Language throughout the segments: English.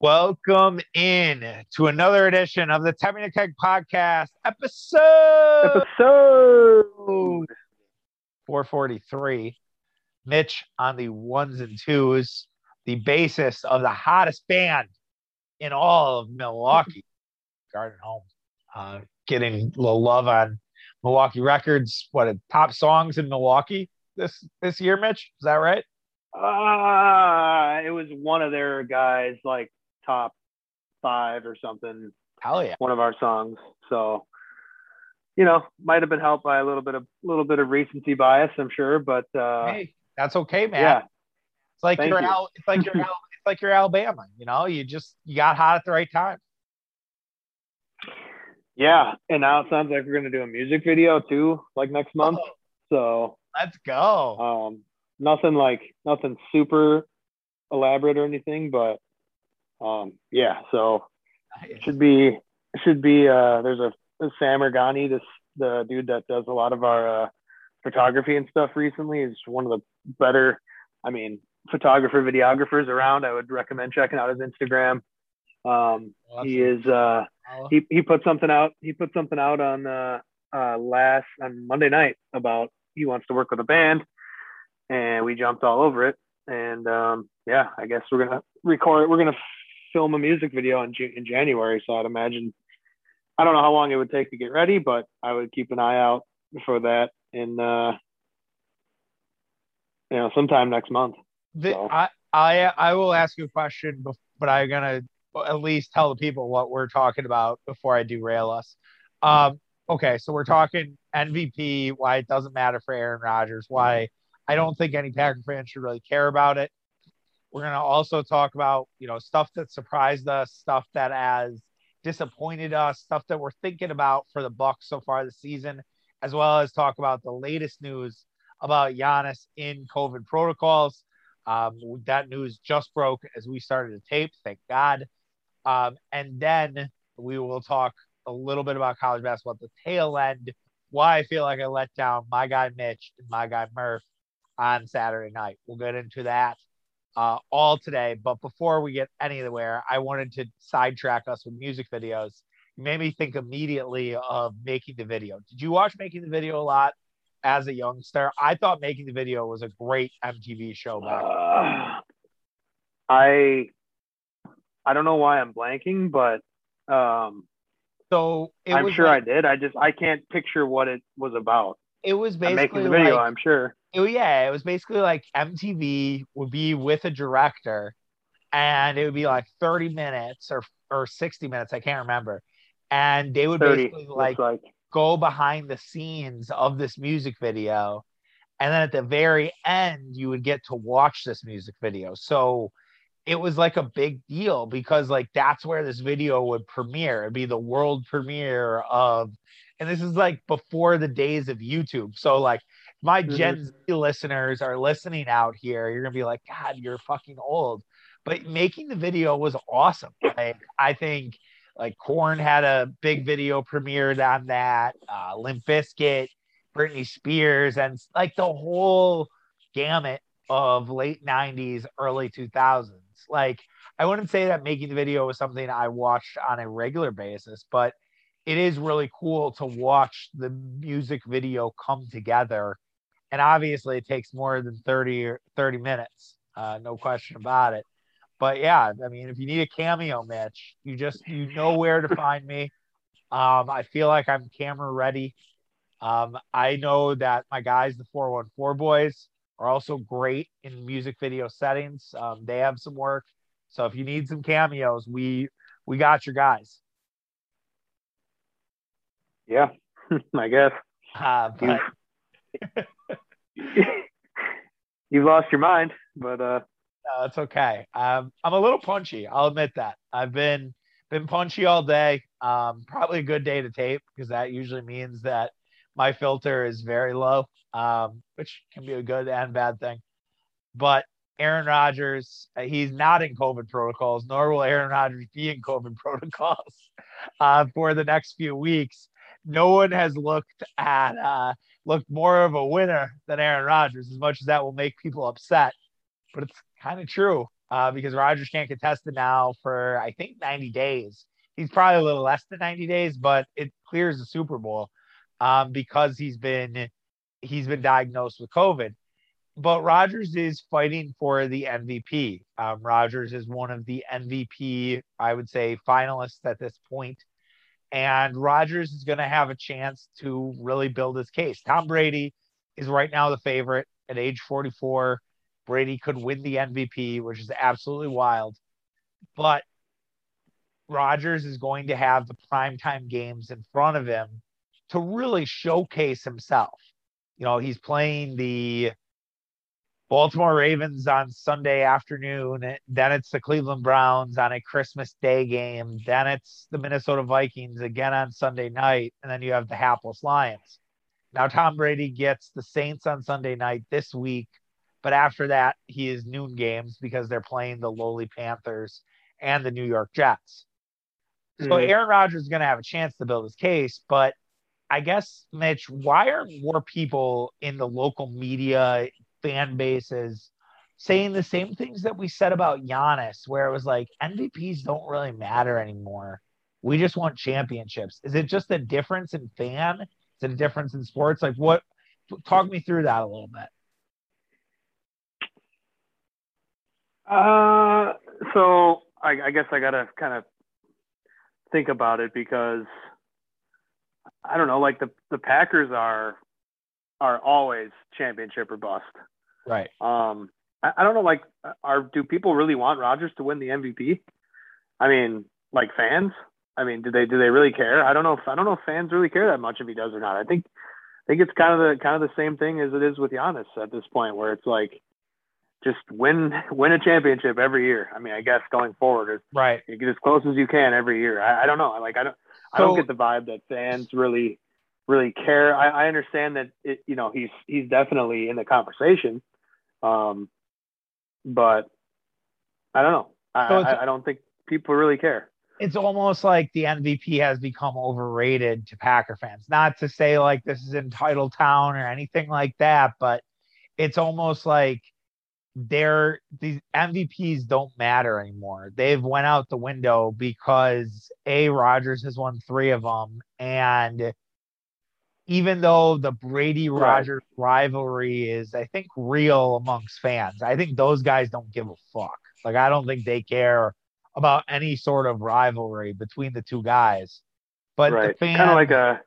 Welcome in to another edition of the Timing the Keg podcast episode Episode. 443. Mitch on the ones and twos, the bassist of the hottest band in all of Milwaukee, Garden Home, uh, getting a little love on Milwaukee Records. What a top songs in Milwaukee this this year, Mitch? Is that right? Uh, it was one of their guys, like top five or something. Hell yeah! One of our songs. So, you know, might have been helped by a little bit of a little bit of recency bias, I'm sure. But uh, Hey, that's okay, man. yeah, It's like Thank you're you. Al- it's like you're Al- it's like you're Alabama. You know, you just you got hot at the right time. yeah. And now it sounds like we're gonna do a music video too, like next month. So, Let's go. um, nothing like nothing super elaborate or anything, but um, yeah. So should be should be uh there's a, a Sam Ergani, this the dude that does a lot of our uh, photography and stuff recently is one of the better I mean photographer videographers around. I would recommend checking out his Instagram. Um he is uh he he put something out he put something out on uh uh last on Monday night about he wants to work with a band and we jumped all over it and um yeah I guess we're gonna record we're gonna film a music video in, in January so I'd imagine I don't know how long it would take to get ready but I would keep an eye out for that in uh you know sometime next month The- so- I, I I will ask you a question, but I'm gonna at least tell the people what we're talking about before I derail us. Um, okay, so we're talking MVP, why it doesn't matter for Aaron Rodgers, why I don't think any Packer fan should really care about it. We're gonna also talk about you know stuff that surprised us, stuff that has disappointed us, stuff that we're thinking about for the Bucks so far this season, as well as talk about the latest news about Giannis in COVID protocols. Um, that news just broke as we started to tape, thank God. Um, and then we will talk a little bit about college basketball at the tail end, why I feel like I let down my guy Mitch and my guy Murph on Saturday night. We'll get into that uh, all today. But before we get anywhere, I wanted to sidetrack us with music videos. You made me think immediately of making the video. Did you watch making the video a lot as a youngster? I thought making the video was a great MTV show back. Uh, I I don't know why I'm blanking, but um, So it I'm sure like- I did. I just I can't picture what it was about. it was I'm basically making the video. like, I'm sure. It- yeah, it was basically like MTV would be with a director, and it would be like 30 minutes or or 60 minutes, I can't remember, and they would Thirty basically like like. go behind the scenes of this music video, and then at the very end, you would get to watch this music video. So it was like a big deal because like that's where this video would premiere. It'd be the world premiere of, and this is like before the days of YouTube. So like my Mhm. Gen Z listeners are listening out here, you're gonna be like, God, you're fucking old. But making the video was awesome. Like I think like Korn had a big video premiered on that, uh Limp Bizkit, Britney Spears, and like the whole gamut of late 90s, early 2000s. Like, I wouldn't say that making the video was something I watched on a regular basis, but it is really cool to watch the music video come together. And obviously, it takes more than 30 or 30 minutes, uh, no question about it. But yeah, I mean, if you need a cameo, Mitch, you just you know where to find me. Um, I feel like I'm camera ready. Um, I know that my guys, the 414 boys, are also great in music video settings. Um, they have some work. So if you need some cameos, we we got your guys. Yeah, I guess. Uh, but You've, lost your mind, but uh, no, it's okay. Um, I'm a little punchy. I'll admit that. I've been been punchy all day. Um, probably a good day to tape because that usually means that my filter is very low, um, which can be a good and bad thing. But Aaron Rodgers, uh, he's not in COVID protocols, nor will Aaron Rodgers be in COVID protocols uh, for the next few weeks. No one has looked at uh, looked more of a winner than Aaron Rodgers, as much as that will make people upset. But it's kind of true. uh, because Rodgers can't contest it now for I think 90 days. He's probably a little less than 90 days, but it clears the Super Bowl um, because he's been he's been diagnosed with COVID. But Rodgers is fighting for the MVP. Um, Rodgers is one of the MVP, I would say, finalists at this point. And Rodgers is going to have a chance to really build his case. Tom Brady is right now the favorite at age 44. Brady could win the MVP, which is absolutely wild. But Rodgers is going to have the primetime games in front of him to really showcase himself. You know, he's playing the Baltimore Ravens on Sunday afternoon. Then it's the Cleveland Browns on a Christmas Day game. Then it's the Minnesota Vikings again on Sunday night. And then you have the hapless Lions. Now, Tom Brady gets the Saints on Sunday night this week but after that, he is noon games because they're playing the lowly Panthers and the New York Jets. So mm-hmm. Aaron Rodgers is going to have a chance to build his case, but I guess Mitch, why are more people in the local media fan bases saying the same things that we said about Giannis, where it was like MVPs don't really matter anymore. We just want championships. Is it just a difference in fan? Is it a difference in sports? Like what? Talk me through that a little bit. Uh, so I, I guess I gotta kind of think about it because I don't know, like the the Packers are are always championship or bust. Right. Um, I, I don't know, like, are do people really want Rodgers to win the MVP? I mean, like fans. I mean, do they do they really care? I don't know if I don't know if fans really care that much if he does or not. I think I think it's kind of the kind of the same thing as it is with Giannis at this point, where it's like just win win a championship every year. I mean, I guess going forward, right, you get as close as you can every year. I, I don't know. I like I don't so, I don't get the vibe that fans really really care. I, I understand that it, you know he's he's definitely in the conversation, um, but I don't know. I, so I, I don't think people really care. It's almost like the MVP has become overrated to Packer fans. Not to say like this is entitled town or anything like that, but it's almost like they're these MVPs don't matter anymore. They've went out the window because A Rodgers has won three of them, and even though the Brady Rodgers right. rivalry is, I think, real amongst fans, I think those guys don't give a fuck. Like I don't think they care about any sort of rivalry between the two guys. But right. kind of like a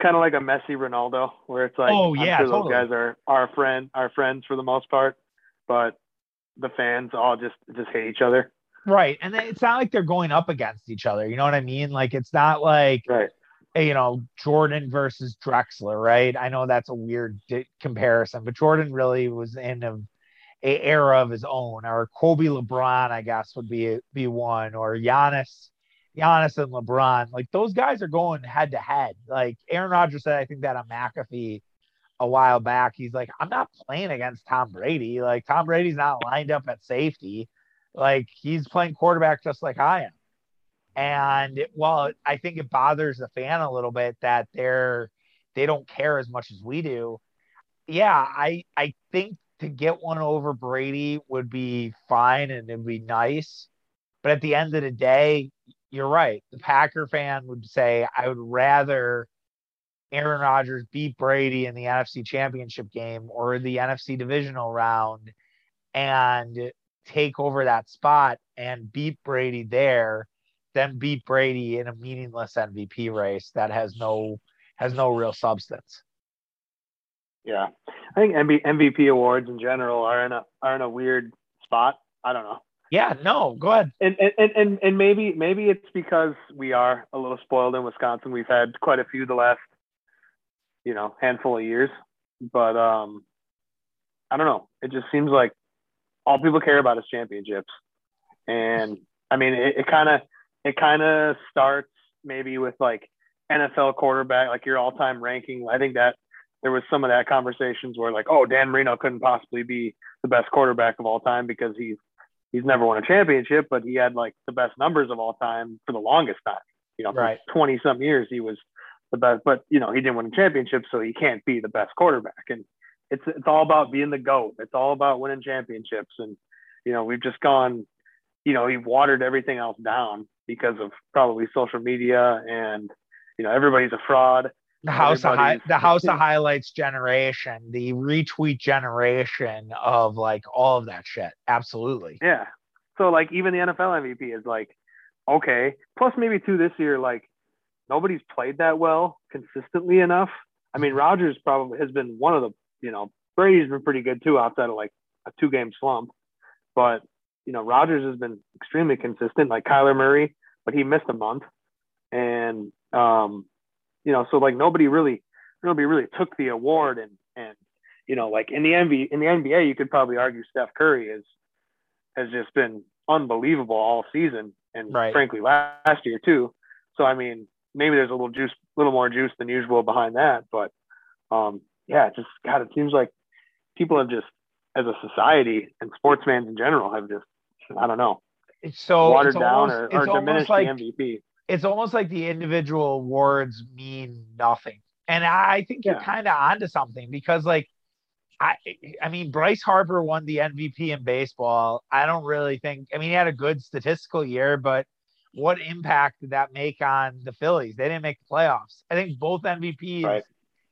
kind of like a Messi Ronaldo, where it's like, oh yeah, sure totally. those guys are our friend, our friends for the most part but the fans all just just hate each other. Right, and it's not like they're going up against each other. You know what I mean? Like it's not like right. You know, Jordan versus Drexler, right? I know that's a weird di- comparison, but Jordan really was in a, a era of his own, or Kobe LeBron, I guess, would be be one, or Giannis, Giannis and LeBron. Like those guys are going head to head. Like Aaron Rodgers said, I think that on McAfee a while back. He's like, I'm not playing against Tom Brady. Like Tom Brady's not lined up at safety. Like he's playing quarterback just like I am. And while I think it bothers the fan a little bit that they're they don't care as much as we do. Yeah, I I think to get one over Brady would be fine and it'd be nice. But at the end of the day, you're right. The Packer fan would say, I would rather Aaron Rodgers beat Brady in the NFC Championship game or the NFC divisional round and take over that spot and beat Brady there, then beat Brady in a meaningless MVP race that has no has no real substance. Yeah, I think MVP awards in general are in a are in a weird spot. I don't know. Yeah, no, go ahead. And and and and maybe maybe it's because we are a little spoiled in Wisconsin. We've had quite a few the last you know handful of years. But um, I don't know. It just seems like all people care about is championships, and I mean it kind of it kind of starts maybe with like NFL quarterback, like your all-time ranking. I think that there was some of that conversations where like, oh, Dan Marino couldn't possibly be the best quarterback of all time because he's he's never won a championship, but he had like the best numbers of all time for the longest time. You know, right. 20 some years he was the best, but you know, he didn't win a championship, so he can't be the best quarterback. And it's it's all about being the GOAT. It's all about winning championships. And you know, we've just gone, you know, he watered everything else down because of probably social media and you know everybody's a fraud. The house of hi- the house of highlights generation, the retweet generation of like all of that shit. Absolutely. Yeah. So like even the NFL MVP is like, okay. Plus maybe too this year, like nobody's played that well consistently enough. I mean, Rodgers probably has been one of the, you know, Brady's been pretty good too outside of like a two game slump. But, you know, Rodgers has been extremely consistent, like Kyler Murray, but he missed a month. And um, you know, so like nobody really nobody really took the award and and you know, like in the NBA in the NBA you could probably argue Steph Curry is has just been unbelievable all season and right. frankly last year too. So I mean, maybe there's a little juice, a little more juice than usual behind that, but um, yeah, just God, it seems like people have just, as a society and sportsmen in general, have just, I don't know, it's so watered it's down almost, or, or diminished like, the MVP. It's almost like the individual awards mean nothing, and I think you're kind of onto something because, like, I, I mean, Bryce Harper won the MVP in baseball. I don't really think. I mean, he had a good statistical year, but what impact did that make on the Phillies? They didn't make the playoffs. I think both MVPs right.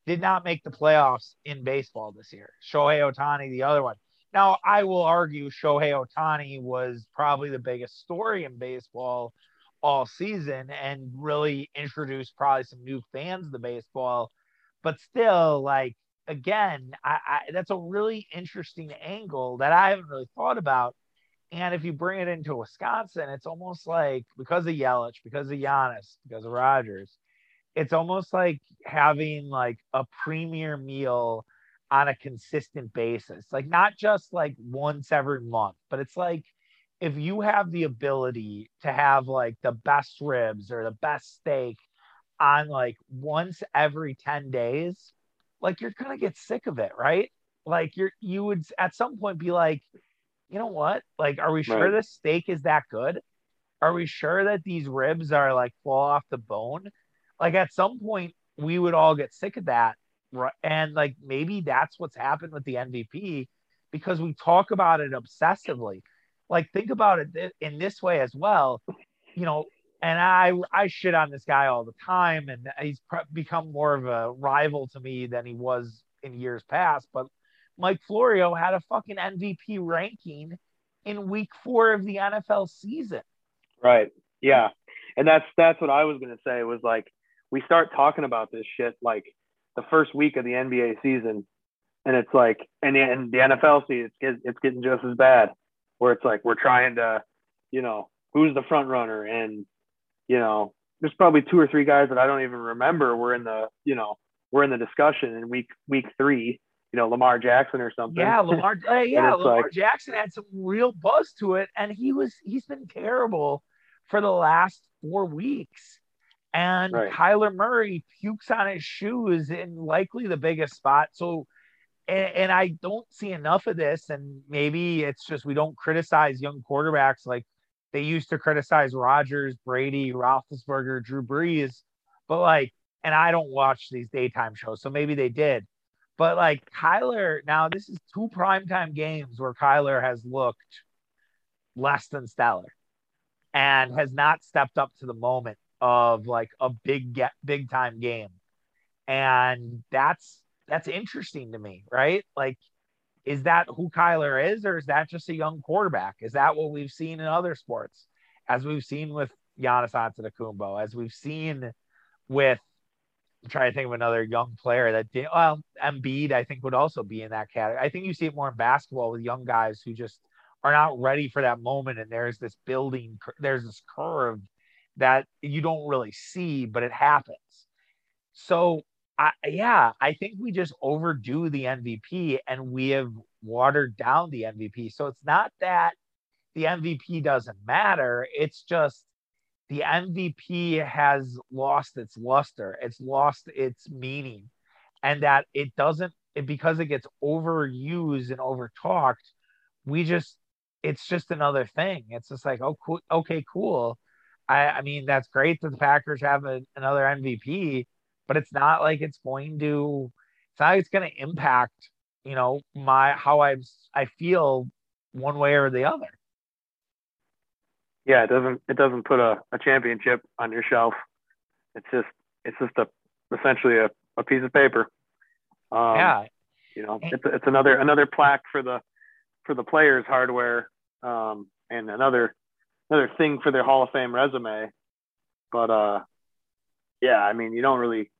did not make the playoffs in baseball this year. Shohei Ohtani, the other one. Now, I will argue Shohei Ohtani was probably the biggest story in baseball all season and really introduced probably some new fans to baseball. But still, like, again, I, I, that's a really interesting angle that I haven't really thought about. And if you bring it into Wisconsin, it's almost like because of Yelich, because of Giannis, because of Rodgers, it's almost like having like a premier meal on a consistent basis. Like not just like once every month, but it's like if you have the ability to have like the best ribs or the best steak on like once every 10 days, like you're gonna get sick of it, right? Like you're you would at some point be like, you know what? Like, are we sure right. this steak is that good? Are we sure that these ribs are like fall off the bone? Like at some point we would all get sick of that Right. And like maybe that's what's happened with the MVP because we talk about it obsessively. Like think about it in this way as well. You know, and I I shit on this guy all the time, and he's become more of a rival to me than he was in years past. But Mike Florio had a fucking MVP ranking in Week Four of the NFL season. Right. Yeah. And that's that's what I was gonna say was like we start talking about this shit like the first week of the NBA season, and it's like, and the, and the NFL season, it's, it's getting just as bad, where it's like we're trying to, you know, who's the front runner, and you know, there's probably two or three guys that I don't even remember were in the, you know, we're in the discussion in week week three, you know, Lamar Jackson or something. Yeah, Lamar. Uh, yeah, Lamar like, Jackson had some real buzz to it, and he was he's been terrible for the last four weeks. And right. Kyler Murray pukes on his shoes in likely the biggest spot. So, and, and, I don't see enough of this. And maybe it's just we don't criticize young quarterbacks like they used to criticize Rodgers, Brady, Roethlisberger, Drew Brees. But like, and I don't watch these daytime shows, so maybe they did. But like Kyler, now this is two primetime games where Kyler has looked less than stellar and has not stepped up to the moment of like a big get big time game. And that's that's interesting to me, right? Like, is that who Kyler is, or is that just a young quarterback? Is that what we've seen in other sports? As we've seen with Giannis Antetokounmpo, as we've seen with I'm trying to think of another young player that did well, Embiid, I think would also be in that category. I think you see it more in basketball with young guys who just are not ready for that moment. And there's this building, there's this curve that you don't really see, but it happens. So, I, yeah, I think we just overdo the MVP and we have watered down the MVP. So it's not that the MVP doesn't matter. It's just the MVP has lost its luster, it's lost its meaning, and that it doesn't, it, because it gets overused and overtalked, we just, it's just another thing. It's just like, oh, cool, okay, cool. I, I mean, that's great that the Packers have a, another MVP, but it's not like it's going to, it's not like it's going to impact, you know, my, how I, I feel one way or the other. Yeah, it doesn't it doesn't put a, a championship on your shelf. It's just it's just a essentially a, a piece of paper. Um, yeah, you know, it's it's another another plaque for the for the players' hardware um, and another another thing for their Hall of Fame resume. But uh, yeah, I mean, you don't really.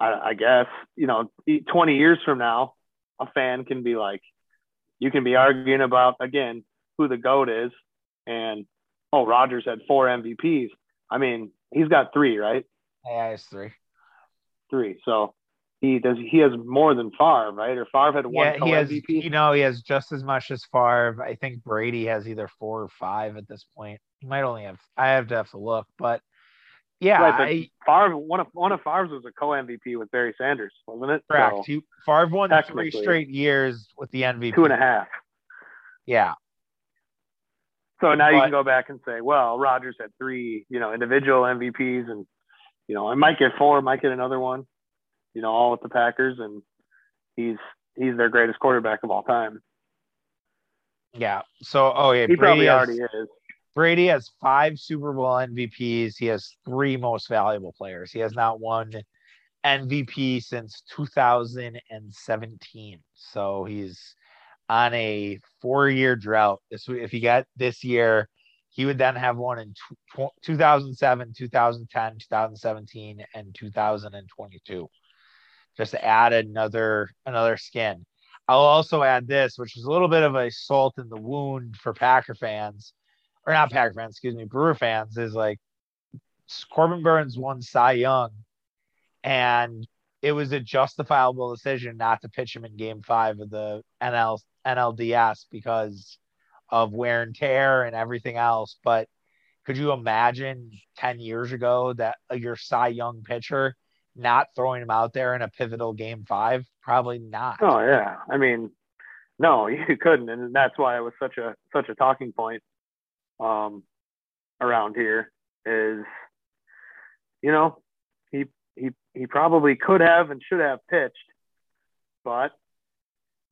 I, I guess you know, 20 years from now, a fan can be like, you can be arguing about again who the goat is, and oh, Rodgers had four MVPs. I mean, he's got three, right? Yeah, it's three. Three. So he does. He has more than Favre, right? Or Favre had one yeah, he has, MVP. You know, he has just as much as Favre. I think Brady has either four or five at this point. He might only have. I have to have to look, but yeah, right, but I, Favre one of one of Favre's was a co MVP with Barry Sanders, wasn't it? Correct. So, he, Favre won three straight years with the MVP. Two and a half. Yeah. So now but, you can go back and say, well, Rodgers had three, you know, individual MVPs, and you know, I might get four, might get another one you know, all with the Packers, and he's he's their greatest quarterback of all time. Yeah. So, oh yeah, he Brady probably has, already is. Brady has five Super Bowl MVPs. He has three most valuable players. He has not won MVP since 2017. So he's on a four-year drought. This if he got this year, he would then have one in 2007, 2010, 2017, and 2022 just add another another skin. I'll also add this, which is a little bit of a salt in the wound for Packer fans, or not Packer fans, excuse me, Brewer fans, is like Corbin Burnes won Cy Young, and it was a justifiable decision not to pitch him in Game Five of the NL NLDS because of wear and tear and everything else. But could you imagine ten years ago that your Cy Young pitcher not throwing him out there in a pivotal game five? Probably not. Oh yeah. I mean, no, you couldn't. And that's why it was such a such a talking point um around here is you know, he he he probably could have and should have pitched, but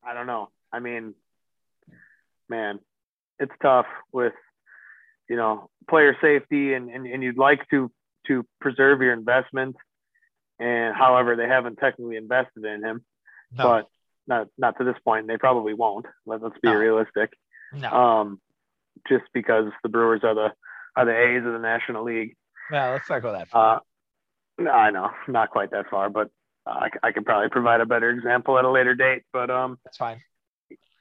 I don't know. I mean, man, it's tough with you know player safety and, and, and you'd like to to preserve your investment and however they haven't technically invested in him, no. but not not to this point. They probably won't. Let, us be no. realistic. No. Um, just because the Brewers are the are the A's of the National League. Yeah, let's not go that far. Uh, no, I know, not quite that far, but I, I could probably provide a better example at a later date. But um, that's fine.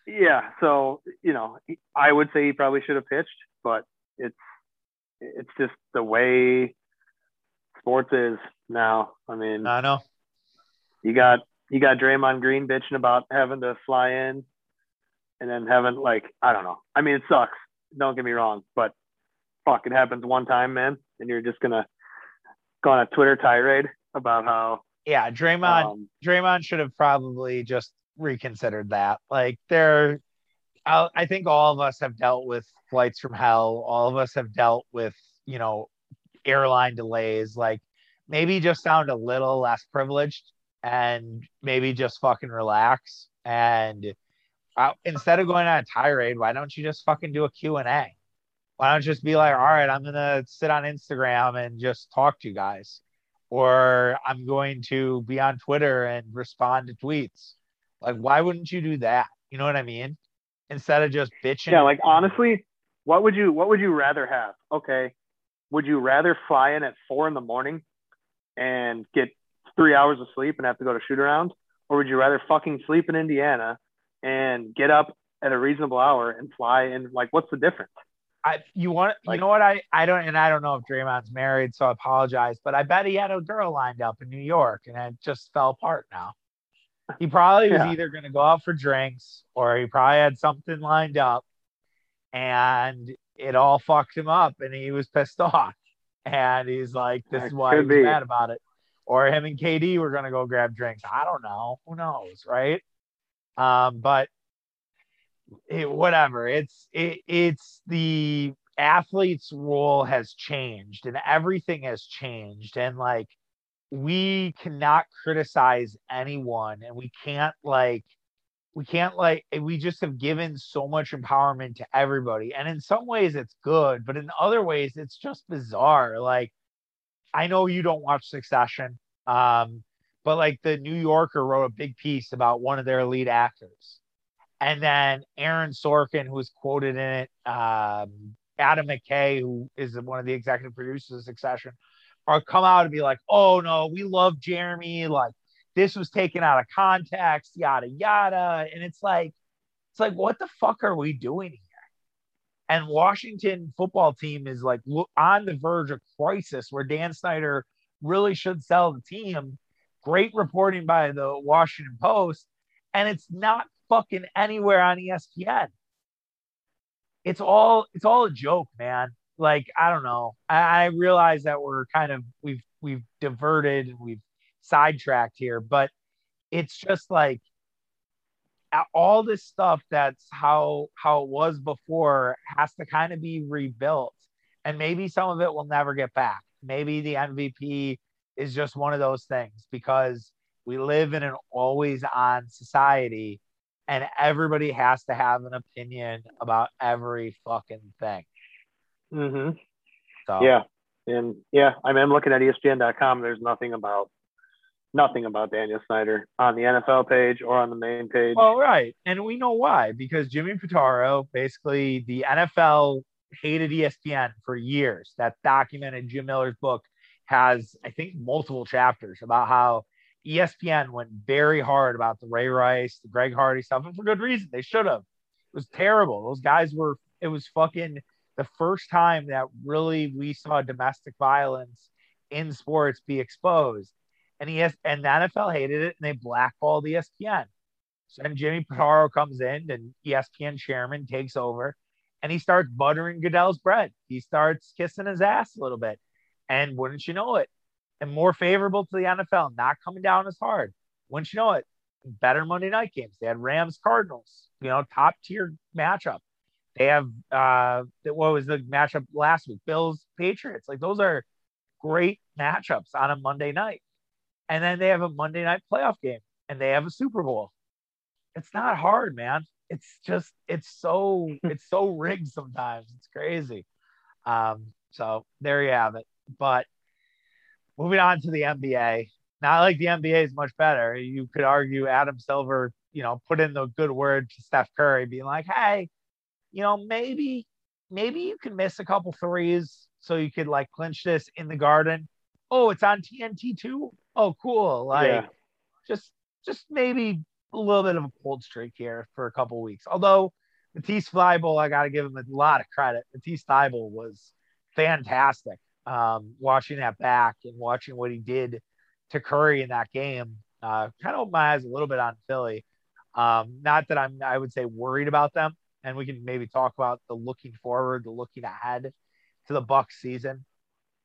Yeah, so you know, I would say he probably should have pitched, but it's it's just the way sports is now. I mean, I know you got you got Draymond Green bitching about having to fly in, and then having like I don't know. I mean, it sucks. Don't get me wrong, but fuck, it happens one time, man, and you're just gonna go on a Twitter tirade about how. Yeah, Draymond. Um, Draymond should have probably just reconsidered that. Like, there, I think all of us have dealt with flights from hell. All of us have dealt with, you know, airline delays. Like, maybe just sound a little less privileged and maybe just fucking relax. And uh, instead of going on a tirade why don't you just fucking do a q&a why don't you just be like all right i'm gonna sit on instagram and just talk to you guys or i'm going to be on twitter and respond to tweets. Like why wouldn't you do that? You know what i mean? Instead of just bitching. Yeah like honestly what would you what would you rather have? Okay would you rather fly in at four in the morning and get three hours of sleep and have to go to shoot around? Or would you rather fucking sleep in Indiana and get up at a reasonable hour and fly? And like, what's the difference? I, you want like, you know what I I don't and I don't know if Draymond's married, so I apologize, but I bet he had a girl lined up in New York and it just fell apart now. He probably was either going to go out for drinks or he probably had something lined up and it all fucked him up and he was pissed off and he's like, "This is why he's be. mad about it." Or him and KD were gonna go grab drinks. I don't know. Who knows, right? Um, but it, whatever. It's it, it's the athlete's role has changed and everything has changed and like we cannot criticize anyone and we can't like we can't like we just have given so much empowerment to everybody and in some ways it's good but in other ways it's just bizarre like i know you don't watch succession um but like the new yorker wrote a big piece about one of their lead actors and then aaron sorkin who was quoted in it um adam mckay who is one of the executive producers of succession are come out and be like oh no we love jeremy like this was taken out of context, yada yada. And it's like, it's like, what the fuck are we doing here? And Washington football team is like on the verge of crisis where Dan Snyder really should sell the team. Great reporting by the Washington Post, and it's not fucking anywhere on ESPN. It's all it's all a joke, man. Like I don't know. I, I realize that we're kind of we've we've diverted and we've sidetracked here, but it's just like all this stuff that's how how it was before has to kind of be rebuilt. And maybe some of it will never get back. Maybe the mvp is just one of those things because we live in an always on society and everybody has to have an opinion about every fucking thing. Mm-hmm. so. Yeah. And yeah i mean i'm looking at espn.com there's nothing about nothing about Daniel Snyder on the NFL page or on the main page. Well, right. And we know why because Jimmy Pitaro, basically, the NFL hated ESPN for years. That documented Jim Miller's book has, I think, multiple chapters about how ESPN went very hard about the Ray Rice, the Greg Hardy stuff, and for good reason. They should have. It was terrible. Those guys were, it was fucking the first time that really we saw domestic violence in sports be exposed and he has, and the NFL hated it, and they blackballed ESPN. So then Jimmy Pitaro comes in, and ESPN chairman takes over, and he starts buttering Goodell's bread. He starts kissing his ass a little bit, and wouldn't you know it, and more favorable to the NFL, not coming down as hard. Wouldn't you know it, better Monday night games. They had Rams Cardinals, you know, top tier matchup. They have uh, what was the matchup last week? Bills Patriots. Like those are great matchups on a Monday night and then they have a Monday night playoff game and they have a Super Bowl. It's not hard, man. It's just it's so it's so rigged sometimes. It's crazy. Um, so there you have it. But moving on to the NBA, not like the NBA is much better. You could argue Adam Silver, you know, put in the good word to Steph Curry, being like, hey, you know, maybe maybe you can miss a couple threes so you could like clinch this in the garden. Oh, it's on TNT too oh, cool. Like yeah. just just maybe a little bit of a cold streak here for a couple weeks. Although Matisse Thybulle, I got to give him a lot of credit. Matisse Thybulle was fantastic. Um, watching that back and watching what he did to Curry in that game, uh, kind of opened my eyes a little bit on Philly. Um, not that I'm, I would say, worried about them, and we can maybe talk about the looking forward, the looking ahead to the Bucks season.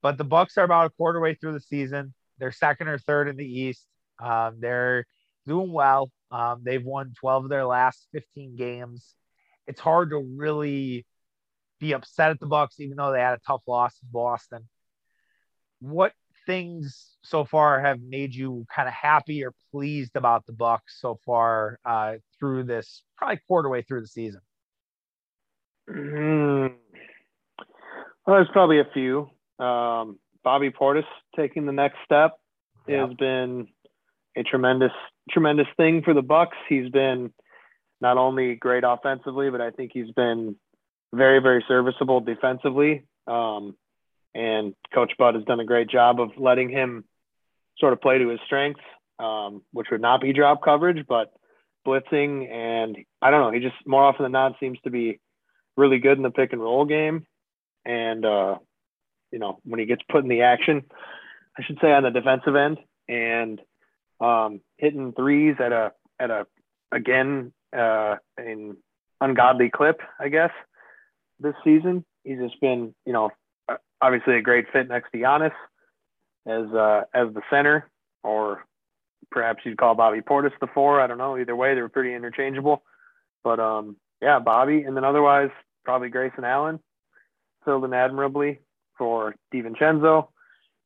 But the Bucks are about a quarter way through the season. They're second or third in the East. Um, they're doing well. Um, they've won 12 of their last 15 games. It's hard to really be upset at the Bucks, even though they had a tough loss in Boston. What things so far have made you kind of happy or pleased about the Bucks so far uh, through this probably quarter way through the season? Mm. Well, there's probably a few. Um, Bobby Portis taking the next step has been a tremendous, tremendous thing for the Bucks. He's been not only great offensively, but I think he's been very, very serviceable defensively. Um, and Coach Bud has done a great job of letting him sort of play to his strengths, um, which would not be drop coverage, but blitzing. And I don't know, he just more often than not seems to be really good in the pick and roll game. And uh, you know, when he gets put in the action, I should say on the defensive end and um, hitting threes at a at a again uh, in ungodly clip, I guess, this season. He's just been, you know, obviously a great fit next to Giannis as uh, as the center, or perhaps you'd call Bobby Portis the four. I don't know. Either way, they're pretty interchangeable. But um, yeah, Bobby, and then otherwise probably Grayson Allen filled in admirably for DiVincenzo.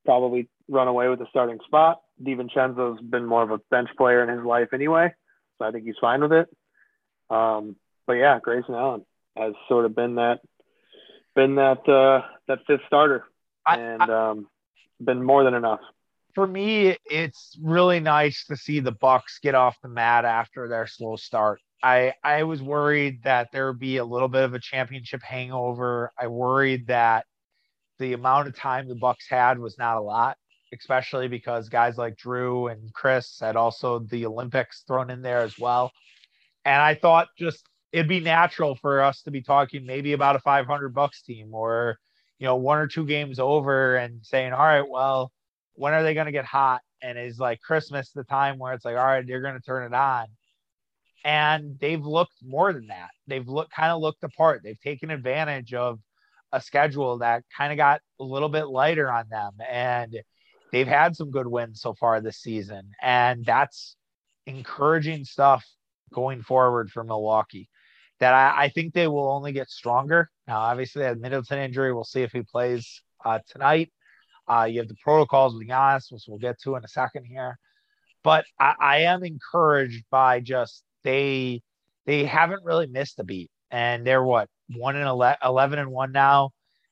Probably run away with the starting spot. DiVincenzo's been more of a bench player in his life anyway, so I think he's fine with it. Um, but yeah, Grayson Allen has sort of been that been that uh, that fifth starter, and I, um, been more than enough. For me, it's really nice to see the Bucks get off the mat after their slow start. I I was worried that there would be a little bit of a championship hangover. I worried that the amount of time the Bucks had was not a lot, especially because guys like Drew and Chris had also the Olympics thrown in there as well. And I thought just it'd be natural for us to be talking maybe about a 500 bucks team or you know one or two games over and saying all right well when are they going to get hot? And is like christmas the time where it's like all right you're going to turn it on. And they've looked more than that. They've looked kind of looked apart they've taken advantage of a schedule that kind of got a little bit lighter on them and they've had some good wins so far this season and that's encouraging stuff going forward for milwaukee that I, I, think they will only get stronger. Now, obviously, that Middleton injury, we'll see if he plays uh, tonight. Uh, you have the protocols with Giannis, which we'll get to in a second here. But I, I am encouraged by just they they haven't really missed a beat, and they're what one and 11 and one now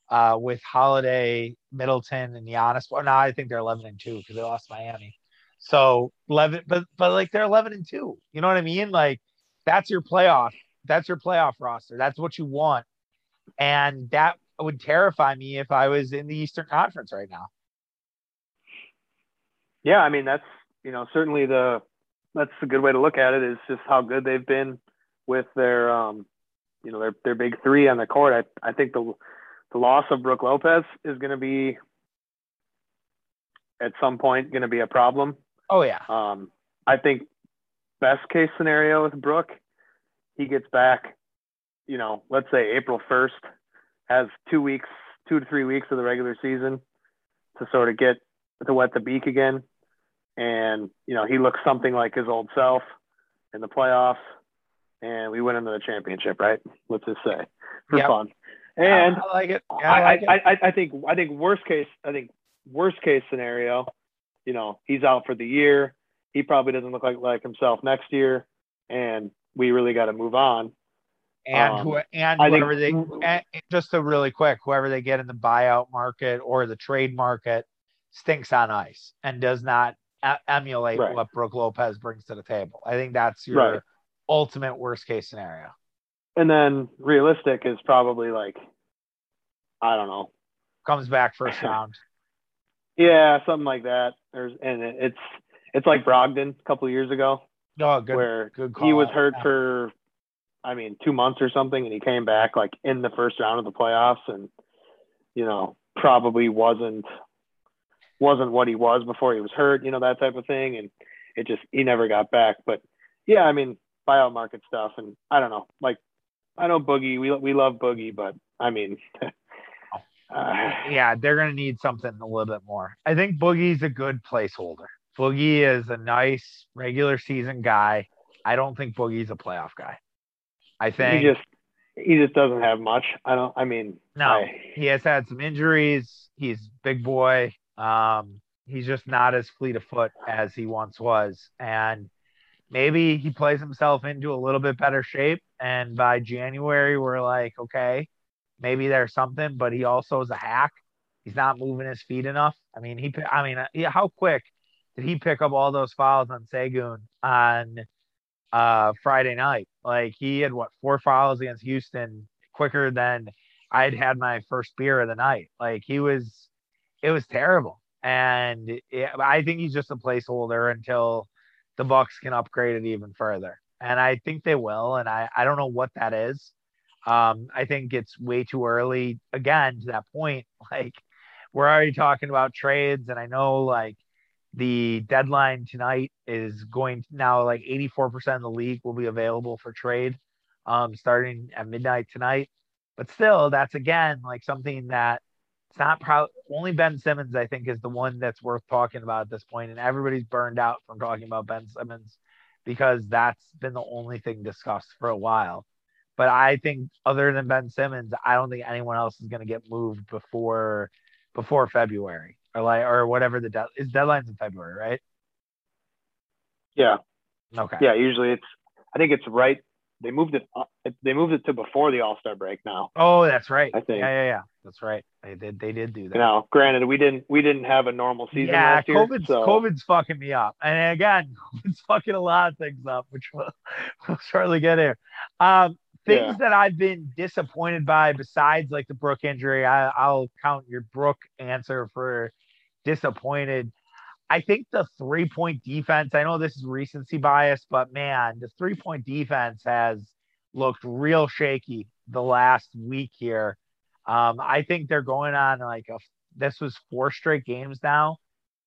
uh, with Holiday, Middleton, and Giannis. Well, now I think they're eleven and two because they lost Miami. So eleven, but but like they're eleven and two. You know what I mean? Like that's your playoff that's your playoff roster. That's what you want. And that would terrify me if I was in the Eastern Conference right now. Yeah, I mean that's you know certainly the that's a good way to look at it is just how good they've been with their um you know their their big three on the court. I I think the the loss of Brook Lopez is going to be at some point going to be a problem. Oh yeah. Um, I think best case scenario with Brook he gets back, you know, let's say April 1st, has two weeks, two to three weeks of the regular season to sort of get to wet the beak again. And, you know, he looks something like his old self in the playoffs. And we went into the championship, right? Let's just say for yep. fun. And I like it. Yeah, I, like I, it. I, I think I think worst case I think worst case scenario, you know, he's out for the year. He probably doesn't look like like himself next year, and we really got to move on. And um, who and whoever think, they and just a really quick, whoever they get in the buyout market or the trade market stinks on ice and does not emulate right. what Brook Lopez brings to the table. I think that's your right. Ultimate worst case scenario. And then realistic is probably like, I don't know, comes back first round. yeah, something like that. There's and it's it's like Brogdon a couple years ago. Oh, good. Where good he was hurt yeah. for, I mean, two months or something, and he came back like in the first round of the playoffs, and you know probably wasn't wasn't what he was before he was hurt, you know that type of thing, and it just he never got back. But yeah, I mean buyout market stuff, and I don't know, like I know Boogie, we we love Boogie, but I mean. Uh, yeah, they're going to need something a little bit more. I think Boogie's a good placeholder. Boogie is a nice regular season guy. I don't think Boogie's a playoff guy. I think he just he just doesn't have much. I don't. I mean, no, I, he has had some injuries. He's big boy. Um, he's just not as fleet of foot as he once was, and maybe he plays himself into a little bit better shape. And by January, we're like, okay, maybe there's something. But he also is a hack. He's not moving his feet enough. I mean, he. I mean, yeah, how quick did he pick up all those fouls on Sengun on uh, Friday night? Like he had what four fouls against Houston quicker than I'd had my first beer of the night. Like he was, it was terrible. And it, I think he's just a placeholder until the Bucks can upgrade it even further. And I think they will. And I, I don't know what that is. Um, I think it's way too early again to that point. Like we're already talking about trades, and I know like the deadline tonight is going now like 84% of the league will be available for trade um, starting at midnight tonight. But still, that's again like something that it's not probably only Ben Simmons, I think, is the one that's worth talking about at this. And everybody's burned out from talking about Ben Simmons because that's been the only thing discussed for a while. But I think other than Ben Simmons, I don't think anyone else is going to get moved before before February or like or whatever the de- is deadlines in February, right? Yeah. Okay. Yeah, usually it's I think it's right they moved it they moved it to before the All Star break now. Oh, that's right. I think. Yeah, yeah, yeah. That's right. They did. They did do that. Now, granted, we didn't we didn't have a normal season yeah, last year. COVID's so, COVID's fucking me up, and again, COVID's fucking a lot of things up, which we'll, we'll shortly get here. Um, things Yeah. that I've been disappointed by, besides like the Brook injury, I, I'll count your Brook answer for disappointed. I think the three point defense, I know this is recency bias, but man, the three point defense has looked real shaky the last week here. Um, I think they're going on like a, this was four straight games now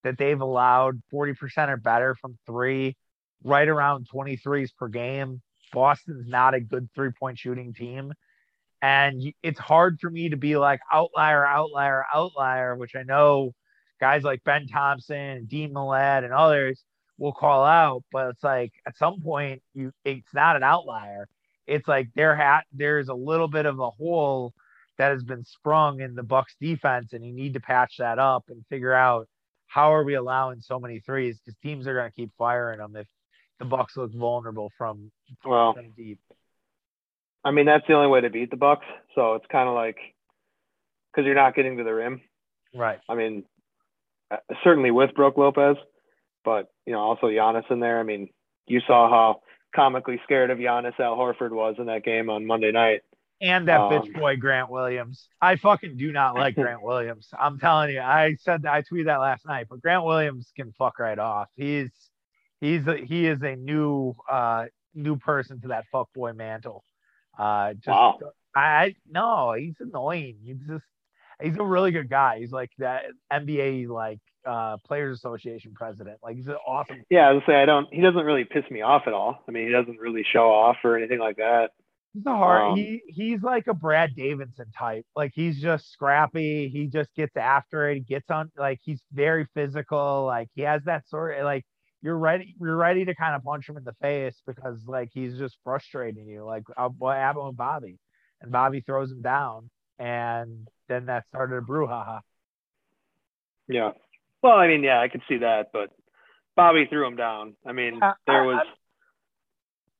that they've allowed 40% or better from three, right around 23s per game. Boston's not a good three point shooting team. And it's hard for me to be like outlier, outlier, outlier, which I know guys like Ben Thompson, Dean Millett, and others will call out. But it's like at some point, you it's not an outlier. It's like there hat there's a little bit of a hole that has been sprung in the Bucks defense, and you need to patch that up and figure out how are we allowing so many threes because teams are going to keep firing them if the Bucks look vulnerable from well, from deep. I mean that's the only way to beat the Bucks. So it's kind of like because you're not getting to the rim. Right. I mean, certainly with Brooke Lopez, but you know also Giannis in there. I mean, you saw how comically scared of Giannis Al Horford was in that game on Monday night. And that Um, bitch boy Grant Williams. I fucking do not like Grant Williams. I'm telling you. I said I tweeted that last night, but Grant Williams can fuck right off. He's he's a, he is a new uh new person to that fuck boy mantle. Uh just Wow. I no, he's annoying. He's just he's a really good guy. He's like that NBA like uh players association president. Like he's an awesome Yeah, I was gonna say I don't. He doesn't really piss me off at all. I mean, he doesn't really show off or anything like that. He's a hard. Um, he he's like a Brad Davison type. Like he's just scrappy. He just gets after it. He gets on. Like he's very physical. Like he has that sort of like you're ready. You're ready to kind of punch him in the face because like he's just frustrating you. Like uh, what happened with Bobby, and Bobby throws him down, and then that started a brouhaha. Yeah. Well, I mean, yeah, I could see that, but Bobby threw him down. I mean, I- there was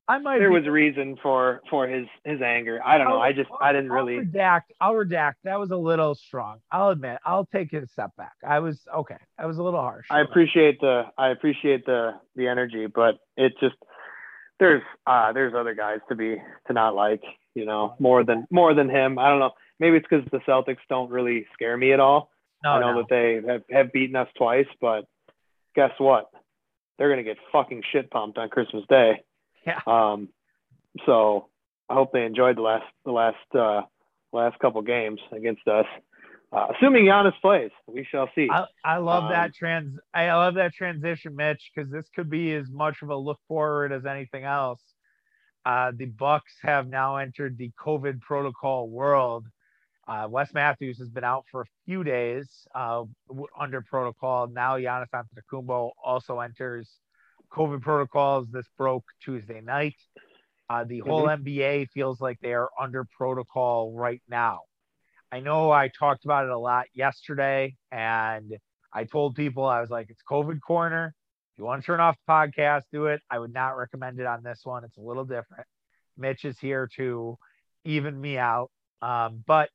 I might. there be- was a reason for for his his anger. I don't know. I just I didn't I'll really. redact. I'll redact. That was a little strong. I'll admit. I'll take it a step back. I was okay. I was a little harsh. I appreciate the I appreciate the the energy, but it just there's uh there's other guys to be to not like, you know, more than more than him. I don't know. Maybe it's because the Celtics don't really scare me at all. no, I know no. that they have, have beaten us twice, but guess what? They're gonna get fucking shit pumped on Christmas Day. Yeah. Um, so I hope they enjoyed the last the last uh, last couple games against us. Uh, assuming Giannis plays, we shall see. I, I love Um, that trans. I love that transition, Mitch, because this could be as much of a look forward as anything else. Uh, the Bucks have now entered the COVID protocol world. Uh, Wes Matthews has been out for a few days uh, w- under protocol. Now Giannis Antetokounmpo also enters COVID protocols. This broke Tuesday night. Uh, the whole NBA feels like they are under protocol right now. I know I talked about it a lot yesterday, and I told people I was like, it's COVID corner. If you want to turn off the podcast, do it. I would not recommend it on this one. It's a little different. Mitch is here to even me out. Um, but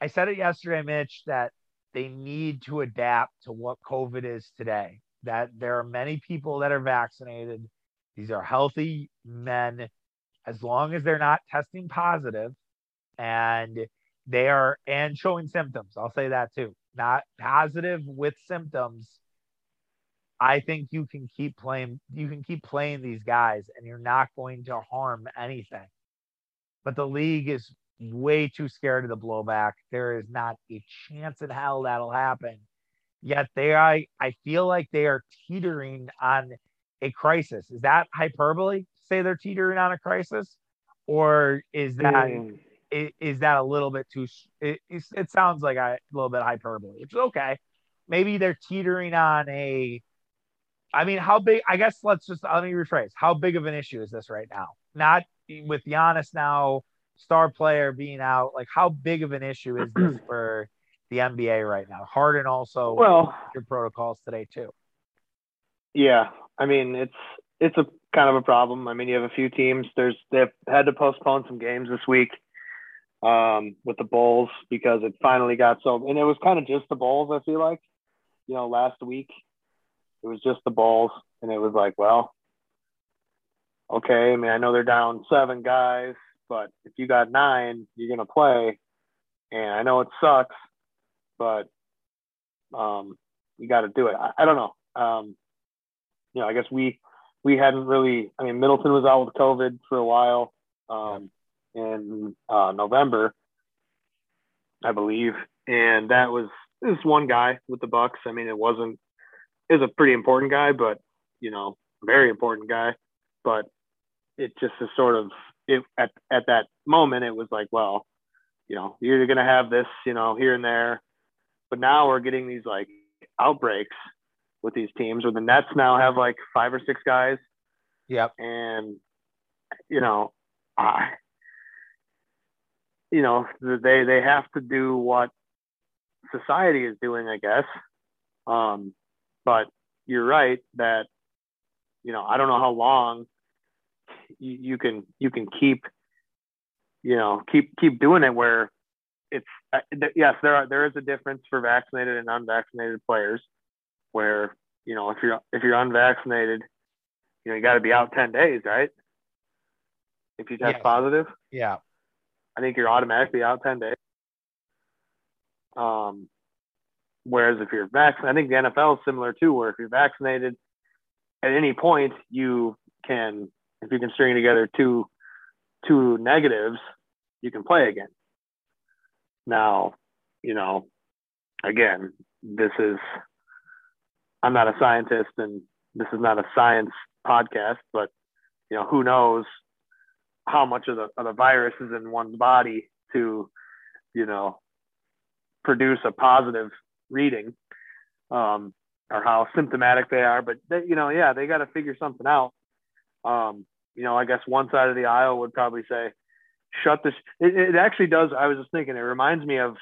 I said it yesterday, Mitch, that they need to adapt to what COVID is today. That there are many people that are vaccinated. These are healthy men. As long as they're not testing positive and they are and showing symptoms. I'll say that too. Not positive with symptoms. I think you can keep playing you can keep playing these guys and you're not going to harm anything. But the league is way too scared of the blowback. There is not a chance in hell that'll happen. Yet they I I feel like they are teetering on a crisis. Is that hyperbole? Say they're teetering on a crisis? Or is that Mm. i- is that a little bit too it, it sounds like a little bit hyperbole which is okay maybe they're teetering on a i mean how big i guess let's just let me rephrase how big of an issue is this right now not with Giannis now star player being out like how big of an issue is this for the nba right now harden also Well, your protocols today too yeah. I mean, it's it's a kind of a problem. I mean, you have a few teams. There's they've had to postpone some games this week um, with the Bulls because it finally got so, and it was kind of just the Bulls. I feel like, you know, last week it was just the Bulls, and it was like, well, okay. I mean, I know they're down seven guys, but if you got nine, you're gonna play, and I know it sucks, but um, you got to do it. I, I don't know. Um, you know, I guess we we hadn't really. I mean, Middleton was out with COVID for a while um, in uh, November, I believe, and that was this one guy with the Bucks. I mean, it wasn't. It was a pretty important guy, but you know, very important guy. But it just is sort of it at at that moment. It was like, well, you know, you're going to have this, you know, here and there. But now we're getting these like outbreaks with these teams where the Nets now have like five or six guys. Yep. And, you know, I, you know, they, they have to do what society is doing, I guess. Um, but you're right that, you know, I don't know how long you, you can, you can keep, you know, keep, keep doing it where it's uh, th- yes, there are there is a difference for vaccinated and unvaccinated players, where you know if you're if you're unvaccinated, you know you got to be out ten days, right? If you test yes. positive, yeah, I think you're automatically out ten days. Um, whereas if you're vaccinated, I think the NFL is similar too, where if you're vaccinated, at any point you can, if you can string together two two negatives, you can play again. Now, you know, again, this is, I'm not a scientist and this is not a science podcast, but, you know, who knows how much of the, of the virus is in one's body to, you know, produce a positive reading um, or how symptomatic they are. But, they, you know, yeah, they got to figure something out. Um, you know, I guess one side of the aisle would probably say, shut this. It, it actually does. I was just thinking, it reminds me of,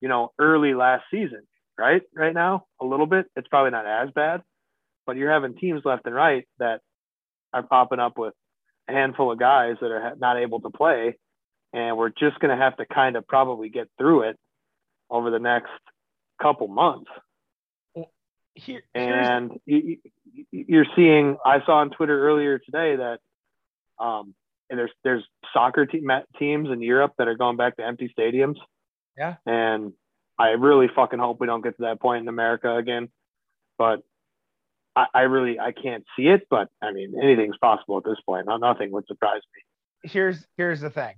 you know, early last season, right? Right now, a little bit. It's probably not as bad, but you're having teams left and right that are popping up with a handful of guys that are not able to play. And we're just going to have to kind of probably get through it over the next couple months. Here, and you, are seeing, I saw on Twitter earlier today that um, and there's there's soccer te- teams in Europe that are going back to empty stadiums. Yeah. And I really fucking hope we don't get to that point in America again. But I, I really I can't see it. But I mean anything's possible at this point. Nothing would surprise me. Here's here's the thing.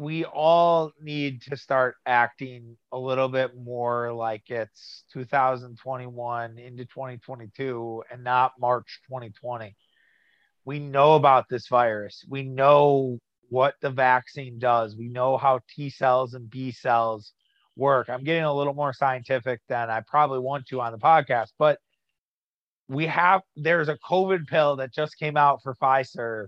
We all need to start acting a little bit more like it's 2021 into 2022 and not March 2020 we know about this virus. We know what the vaccine does. We know how T cells and B cells work. I'm getting a little more scientific than I probably want to on the podcast, but we have there's a COVID pill that just came out for Fiserv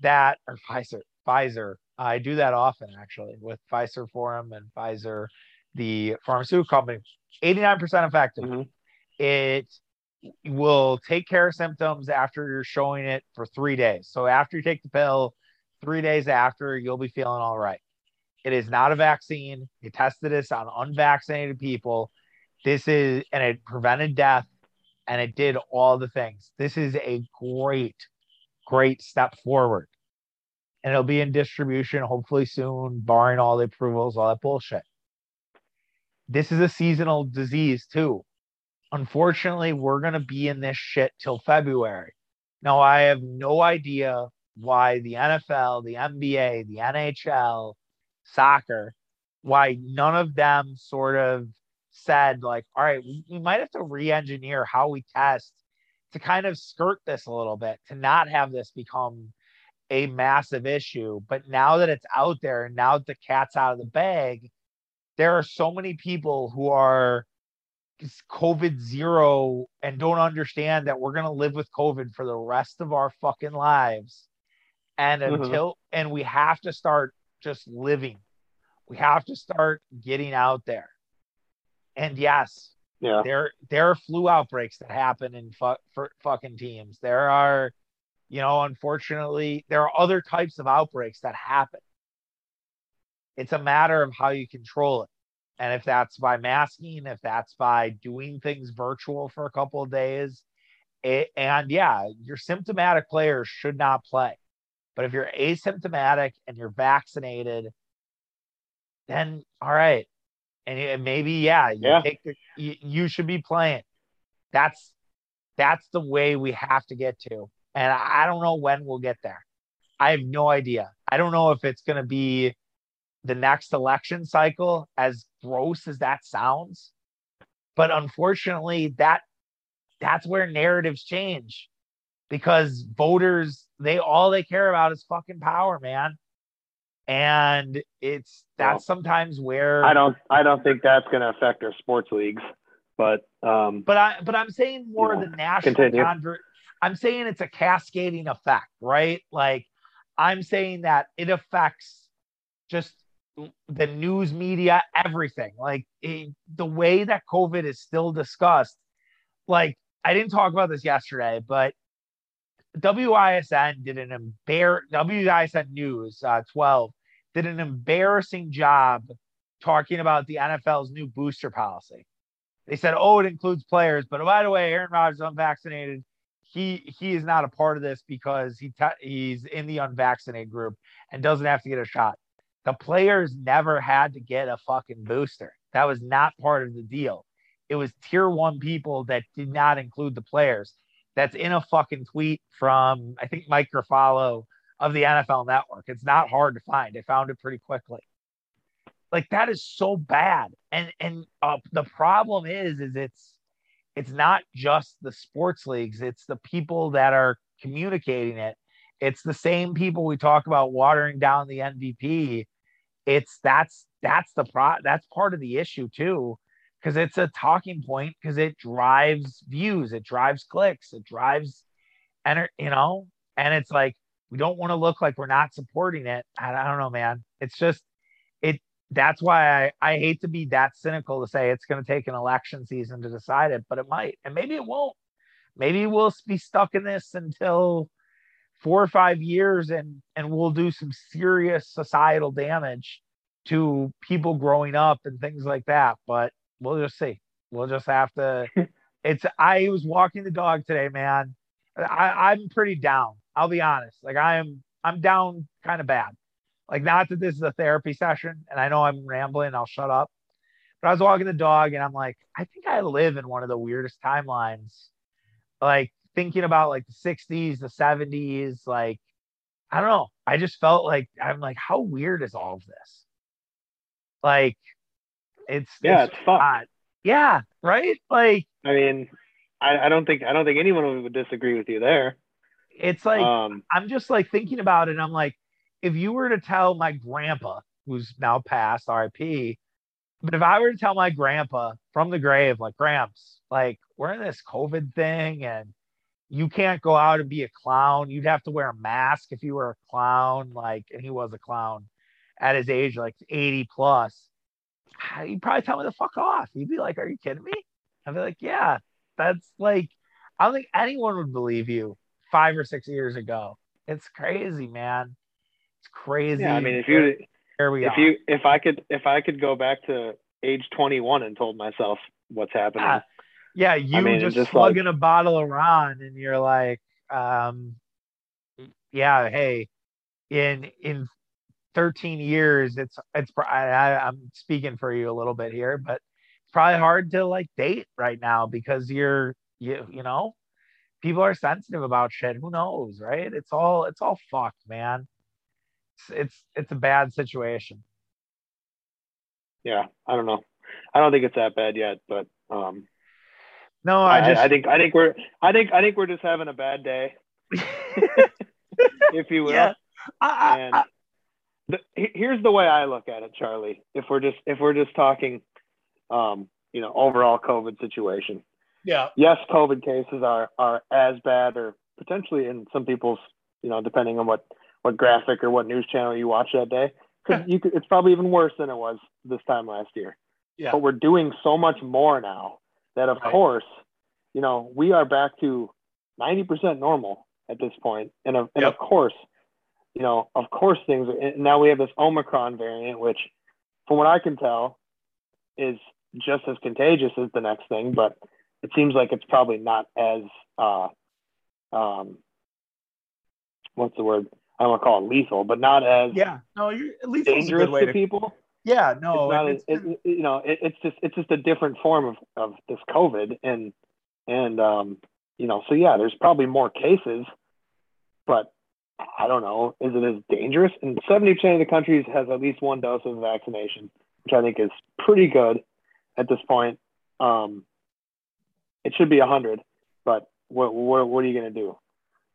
that or Pfizer, Pfizer. I do that often actually with Fiserv Forum and Pfizer, the pharmaceutical company. 89% effective. Mm-hmm. It will take care of symptoms after you're showing it for three days. So after you take the pill, three days after, you'll be feeling all right. It is not a vaccine. It tested this on unvaccinated people. This is, and it prevented death and it did all the things. This is a great, great step forward. And it'll be in distribution hopefully soon, barring all the approvals, all that bullshit. This is a seasonal disease too unfortunately, we're going to be in this shit till February. Now, I have no idea why the NFL, the NBA, the NHL, soccer, why none of them sort of said, like, all right, we, we might have to re engineer how we test to kind of skirt this a little bit, to not have this become a massive issue. But now that it's out there now that the cat's out of the bag, there are so many people who are COVID zero and don't understand that we're going to live with COVID for the rest of our fucking lives. And mm-hmm. until, and we have to start just living. We have to start getting out there. And yes, yeah, there there are flu outbreaks that happen in fu- for fucking teams. There are You know, unfortunately, there are other types of outbreaks that happen. It's a matter of how you control it. And if that's by masking, if that's by doing things virtual for a couple of days, it, and yeah, your symptomatic players should not play. But if you're asymptomatic and you're vaccinated, then all right. And maybe, yeah, you yeah. take the, you, you should be playing. That's that's the way we have to get to. And I don't know when we'll get there. I have no idea. I don't know if it's going to be the next election cycle, as gross as that sounds. But unfortunately, that that's where narratives change because voters they all they care about is fucking power, man. And it's that's well, sometimes where I don't I don't think that's going to affect our sports leagues, but um but I but I'm saying more know, the national convert. I'm saying it's a cascading effect, right? Like I'm saying that it affects just the news media, everything. Like it, the way that COVID is still discussed. Like I didn't talk about this yesterday, but WISN did an embar WISN News uh, 12 did an embarrassing job talking about the NFL's new booster policy. They said, "Oh, it includes players, but by the way, Aaron Rodgers is unvaccinated. He he is not a part of this because he he's in the unvaccinated group and doesn't have to get a shot." The players never had to get a fucking booster. That was not part of the deal. It was tier one people that did not include the players. That's in a fucking tweet from I think Mike Garafolo of the NFL Network. It's not hard to find. I found it pretty quickly. Like that is so bad, and and uh, the problem is, is it's it's not just the sports leagues. It's the people that are communicating it. It's the same people we talk about watering down the MVP it's that's that's the pro that's part of the issue too because it's a talking point because it drives views it drives clicks it drives and you know and it's like we don't want to look like we're not supporting it I, I don't know man it's just that's why I, I hate to be that cynical to say it's going to take an election season to decide it but it might and maybe it won't. Maybe we'll be stuck in this until four or five years and and we'll do some serious societal damage to people growing up and things like that but we'll just see. We'll just have to it's i was walking the dog today man. I, i'm pretty down. I'll be honest. Like i am i'm down kind of bad like not that this is a therapy session and i know i'm rambling i'll shut up but i was walking the dog and i'm like i think i live in one of the weirdest timelines like thinking about like the 60s, the 70s, like I don't know. I just felt like I'm like, how weird is all of this? Like, it's yeah, it's, it's fun. Yeah, right. Like, I mean, I, I, don't think I don't think anyone would disagree with you there. It's like um, I'm just like thinking about it. I'm like, if you were to tell my grandpa, who's now passed, R.I.P. But if I were to tell my grandpa from the grave, like Gramps, like we're in this COVID thing and you can't go out and be a clown. You'd have to wear a mask if you were a clown, like, and he was a clown at his age, like 80 plus. He'd probably tell me to fuck off. He'd be like, Are you kidding me? I'd be like, Yeah, that's like, I don't think anyone would believe you five or six years ago. It's crazy, man. It's crazy. Yeah, I mean, if you, here we if are. you, if I could, if I could go back to age 21 and told myself what's happening. Yeah yeah, you I mean, just, just slugging like, a bottle of Ron, and you're like, um, yeah, hey, in in 13 years, it's it's. I, I'm speaking for you a little bit here, but it's probably hard to like date right now because you're you you know people are sensitive about shit. Who knows, right? It's all it's all fucked, man. It's it's it's a bad situation. Yeah, I don't know. I don't think it's that bad yet, but um, no, I just I, I, think I think we're I think I think we're just having a bad day, if you will. Yeah. I, and the, here's the way I look at it, Charlie. If we're just if we're just talking, um, you know, overall COVID situation. Yeah. Yes, COVID cases are are as bad, or potentially in some people's, you know, depending on what what graphic or what news channel you watch that day. Cause you could, it's probably even worse than it was this time last year. Yeah. But we're doing so much more now that of right. course, you know, we are back to 90% normal at this point. And of, and Yep. of course, you know, of course things are, now we have this Omicron variant, which from what I can tell is just as contagious as the next thing, but it seems like it's probably not as, uh, um, what's the word? I don't want to call it lethal, but not as Yeah. No, you at least a dangerous good way to to. people. Yeah. it's No. not and as, it, you know it, it's just it's just a different form of of this covid and and um you know so yeah there's probably more cases but i don't know is it as dangerous and 70% of the countries has at least one dose of vaccination which i think is pretty good at this point um it should be 100 but what what, what are you going to do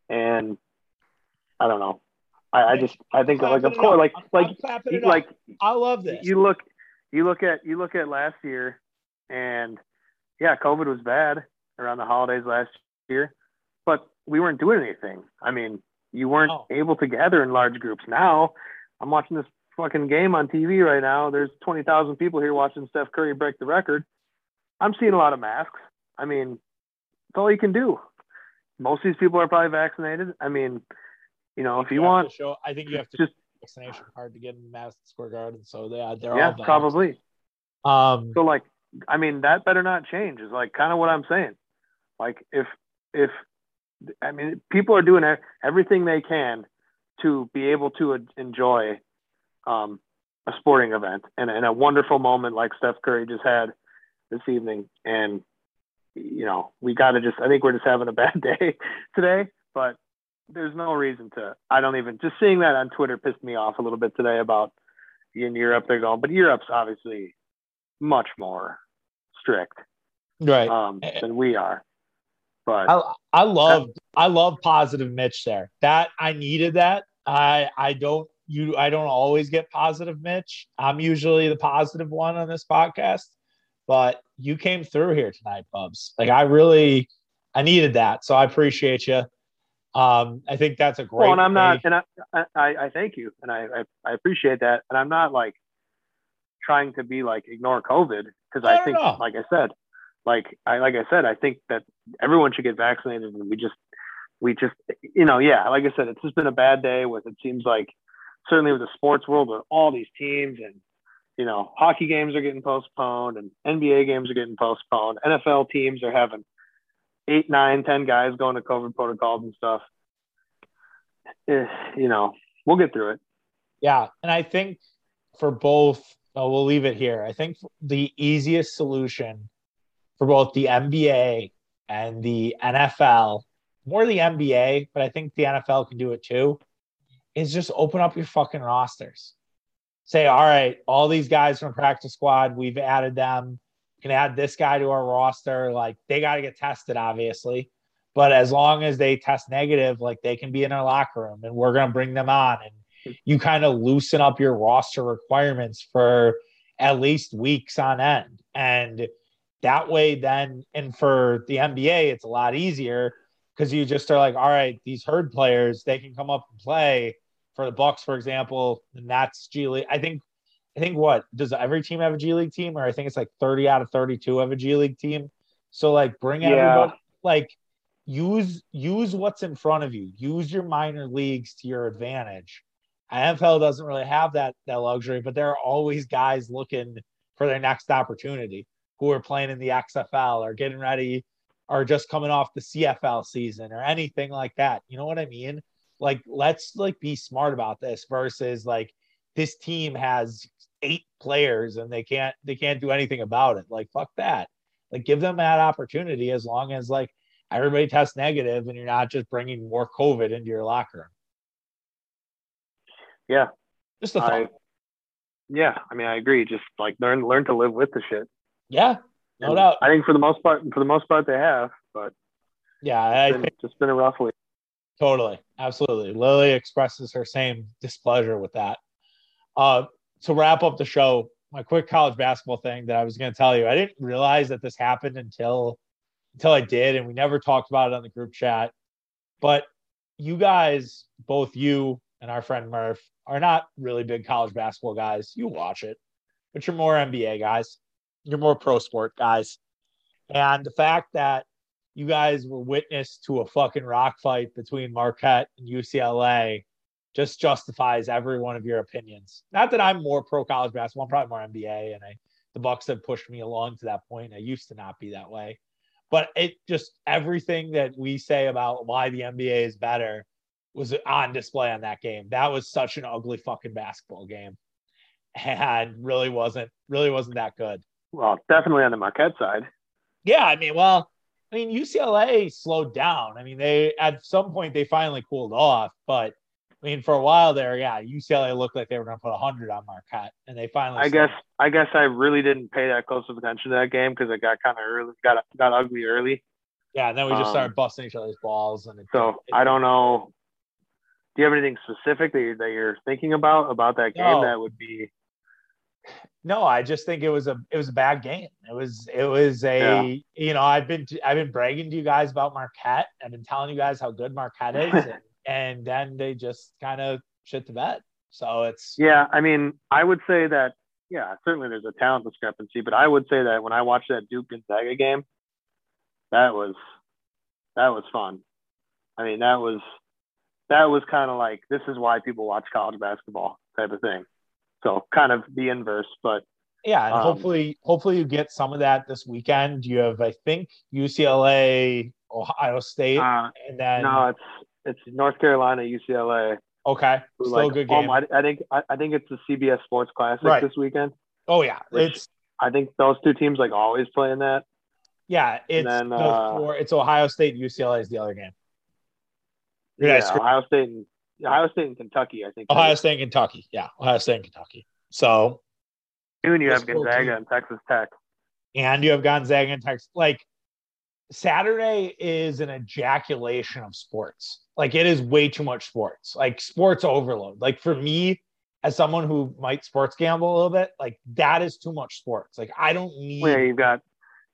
and i don't know I, I just I think like of course like like you- like I love this. you look you look at you look at last year and yeah covid was bad around the holidays last year but we weren't doing anything. I mean you weren't No. able to gather in large groups. Now i'm watching this fucking game on tv right now. There's 20,000 people here watching steph curry break the record. I'm seeing a lot of masks. I mean that's all you can do. Most of these people are probably vaccinated. I mean you know if you to want show, I think you have to just- vaccination card to get in Madison Square Garden. So yeah, they're yeah all probably Um, So like, I mean, that better not change. Is like kind of what I'm saying. Like if if I mean, people are doing everything they can to be able to enjoy um, a sporting event and, and a wonderful moment like Steph Curry just had this evening. And you know, we got to just. I think we're just having a bad day today, but there's no reason to. I don't even just seeing that on Twitter pissed me off a little bit today about in Europe they're going, but Europe's obviously much more strict right. um, than we are. But I I love I love positive Mitch there. That I needed that. I I don't you I don't always get positive Mitch. I'm usually the positive one on this podcast, but you came through here tonight, Bubs. Like I really I needed that. So I appreciate you. Um, I think that's a great. well, and I'm not, and I, I, I thank you, and I, I, I appreciate that, and I'm not like trying to be like ignore COVID because No, I think, no. like I said, like I, like I said, I think that everyone should get vaccinated, and we just, we just, you know, yeah, like I said, it's just been a bad day with. It seems like certainly with the sports world with all these teams and you know hockey games are getting postponed and nba games are getting postponed nfl teams are having eight nine ten guys going to covid protocols and stuff Eh, you know we'll get through it Yeah, and I think for both, oh, we'll leave it here. I think the easiest solution for both the NBA and the NFL, more the NBA, but I think the NFL can do it too, is just open up your fucking rosters. Say, all right, all these guys from practice squad, we've added them. Can add this guy to our roster. Like they got to get tested, obviously. But as long as they test negative, like they can be in our locker room and we're going to bring them on. And you kind of loosen up your roster requirements for at least weeks on end. And that way, then, and for the NBA, it's a lot easier because you just are like, all right, these herd players, they can come up and play for the Bucks, for example, and that's G League. I think, I think what does every team have a G League team, or I think it's like 30 out of 32 have a G League team. So like bring Yeah. everybody like use use what's in front of you. Use your minor leagues to your advantage. NFL doesn't really have that that luxury, but there are always guys looking for their next opportunity who are playing in the XFL or getting ready or just coming off the CFL season or anything like that. You know what I mean? Like let's like be smart about this versus like this team has eight players and they can't they can't do anything about it. Like fuck that. Like give them that opportunity as long as like everybody tests negative and you're not just bringing more COVID into your locker room. yeah Just a I, thought. yeah i mean i agree just like learn learn to live with the shit yeah, no And doubt. i think for the most part for the most part they have but Yeah, I it's been, think it's been a rough week totally, absolutely. Lily expresses her same displeasure with that. Uh, to wrap up the show, my quick college basketball thing that I was going to tell you, I didn't realize that this happened until until I did, and we never talked about it on the group chat. But you guys, both you and our friend Murph, are not really big college basketball guys. You watch it, but you're more NBA guys. You're more pro sport guys. And the fact that you guys were witness to a fucking rock fight between Marquette and UCLA just justifies every one of your opinions. Not that I'm more pro college basketball, I'm probably more NBA, and I the Bucks have pushed me along to that point. I used to not be that way, but it just everything that we say about why the NBA is better was on display on that game. That was such an ugly fucking basketball game, and really wasn't really wasn't that good. Well, definitely on the Marquette side. Yeah, I mean, well, I mean UCLA slowed down. I mean, they at some point they finally cooled off, but I mean, for a while there, yeah, UCLA looked like they were going to put 100 on Marquette, and they finally. I guess I guess I really didn't pay that close of attention to that game because it got kind of early, got got ugly early. Yeah, and then we just um, started busting each other's balls, and it, so it, I don't know. Do you have anything specific that you're, that you're thinking about about that game no. that would be? No, I just think it was a it was a bad game. It was it was a yeah. you know I've been I've been bragging to you guys about Marquette. I've been telling you guys how good Marquette is. And, and then they just kind of shit the bed. So it's yeah. I mean, I would say that yeah, certainly there's a talent discrepancy, but I would say that when I watched that Duke Gonzaga game, that was that was fun. I mean, that was that was kind of like this is why people watch college basketball type of thing. So kind of the inverse, but yeah, and um, hopefully hopefully you get some of that this weekend. You have I think UCLA, Ohio State, uh, and then no, it's it's North Carolina, UCLA. Okay, still like, a good game. I, I, think I, I, think it's the CBS Sports Classic right. this weekend. Oh yeah, it's. I think those two teams like always playing that. Yeah, it's then, uh, four, it's Ohio State and UCLA is the other game. Yeah, yeah Ohio State and Ohio State and Kentucky. I think Ohio State and Kentucky. Yeah, Ohio State and Kentucky. So. Soon you have Gonzaga and Texas Tech. And you have Gonzaga and Texas. Like Saturday is an ejaculation of sports. Like it is way too much sports. Like sports overload. Like for me, as someone who might sports gamble a little bit, like that is too much sports. Like I don't need. Yeah, you've got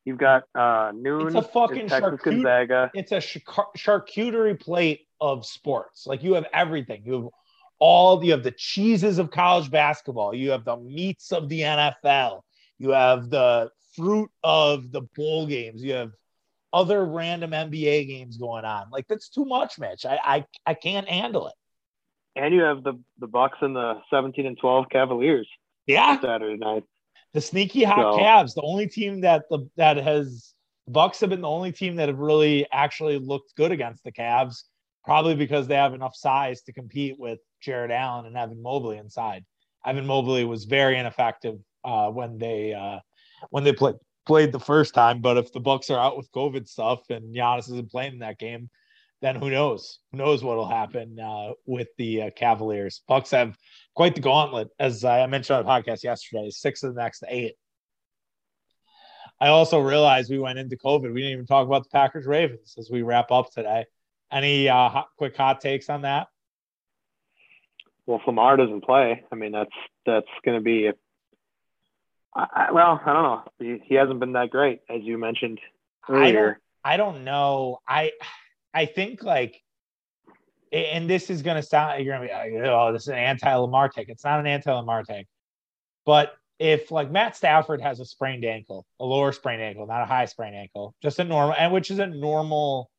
you've got uh noon. It's a fucking charcuterie. It's a charcuterie plate of sports. Like you have everything. You have all. You have the cheeses of college basketball. You have the meats of the NFL. You have the fruit of the bowl games. You have other random NBA games going on. Like that's too much, Mitch. I I, I can't handle it. And you have the the Bucks and the 17 and 12 Cavaliers. Yeah. Saturday night. The sneaky hot so, Cavs, the only team that the that has Bucks have been the only team that have really actually looked good against the Cavs, probably because they have enough size to compete with Jarrett Allen and Evan Mobley inside. Evan Mobley was very ineffective uh, when they uh, when they played played the first time. But if the Bucks are out with COVID stuff and Giannis isn't playing in that game, then who knows? Who knows what'll happen uh, with the uh, Cavaliers? Bucks have quite the gauntlet, as I mentioned on the podcast yesterday. Six of the next eight. I also realized we went into COVID. We didn't even talk about the Packers Ravens as we wrap up today. Any uh, hot, quick hot takes on that? Well, if Lamar doesn't play, I mean that's that's going to be I, well, I don't know. He, he, hasn't been that great, as you mentioned earlier. I don't, I don't know. I I think like, and this is gonna sound you're gonna be like, oh, this is an anti-Lamar take. It's not an anti-Lamar take, but if like Matt Stafford has a sprained ankle, a lower sprained ankle, not a high sprained ankle, just a normal, and which is a normal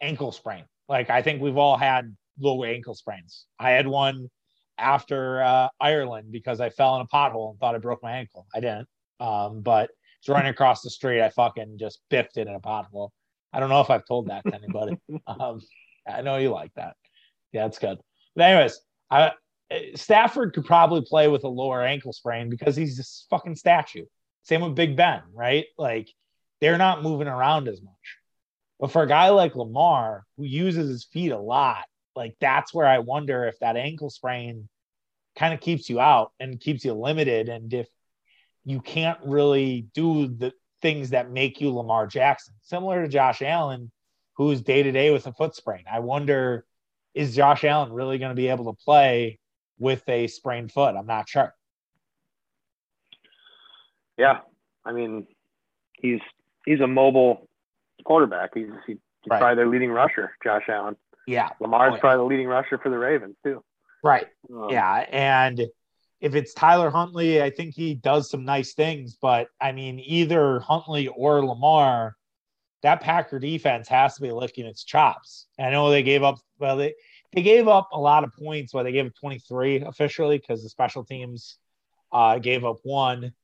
ankle sprain. Like I think we've all had low ankle sprains. I had one after uh, Ireland because I fell in a pothole and thought I broke my ankle. I didn't. Um, but it's running across the street. I fucking just biffed it in a pothole. I don't know if I've told that to anybody. um, I know you like that. Yeah, that's good. But anyways, I, Stafford could probably play with a lower ankle sprain because he's this fucking statue. Same with Big Ben, right? Like they're not moving around as much. But for a guy like Lamar, who uses his feet a lot, like that's where I wonder if that ankle sprain kind of keeps you out and keeps you limited. And if you can't really do the things that make you Lamar Jackson, similar to Josh Allen, who's day to day with a foot sprain. I wonder, is Josh Allen really going to be able to play with a sprained foot? I'm not sure. Yeah, I mean, he's he's a mobile quarterback. He's, he's right. probably their leading rusher, Josh Allen. Yeah. Lamar's oh, yeah. probably the leading rusher for the Ravens, too. Right. Um, yeah. And if it's Tyler Huntley, I think he does some nice things. But I mean, either Huntley or Lamar, that Packer defense has to be licking its chops. I know they gave up, well, they, they gave up a lot of points. Well, they gave up 23 officially because the special teams uh, gave up one,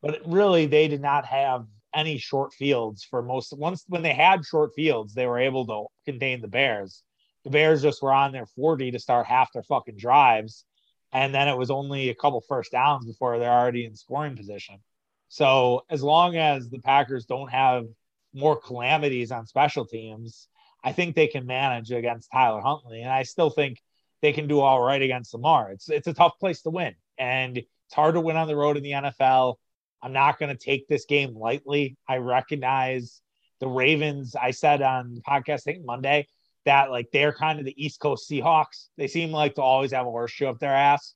but really they did not have any short fields for most. Once when they had short fields, they were able to contain the Bears. The Bears just were on their 40 to start half their fucking drives. And then it was only a couple first downs before they're already in scoring position. So as long as the Packers don't have more calamities on special teams, I think they can manage against Tyler Huntley. And I still think they can do all right against Lamar. It's it's a tough place to win. And it's hard to win on the road in the NFL. I'm not going to take this game lightly. I recognize the Ravens. I said on the podcast, I think Monday, that like they're kind of the East Coast Seahawks. They seem like to always have a horseshoe up their ass.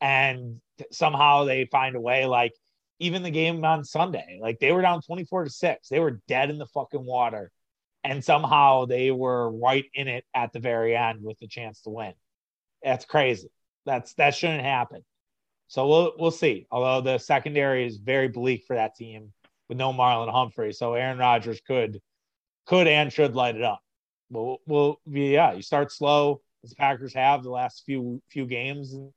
And somehow they find a way, like even the game on Sunday, like they were down 24 to 6. They were dead in the fucking water. And somehow they were right in it at the very end with the chance to win. That's crazy. That's that shouldn't happen. So we'll we'll see. Although the secondary is very bleak for that team with no Marlon Humphrey, so Aaron Rodgers could could and should light it up. Well, we'll yeah, you start slow as Packers have the last few few games in,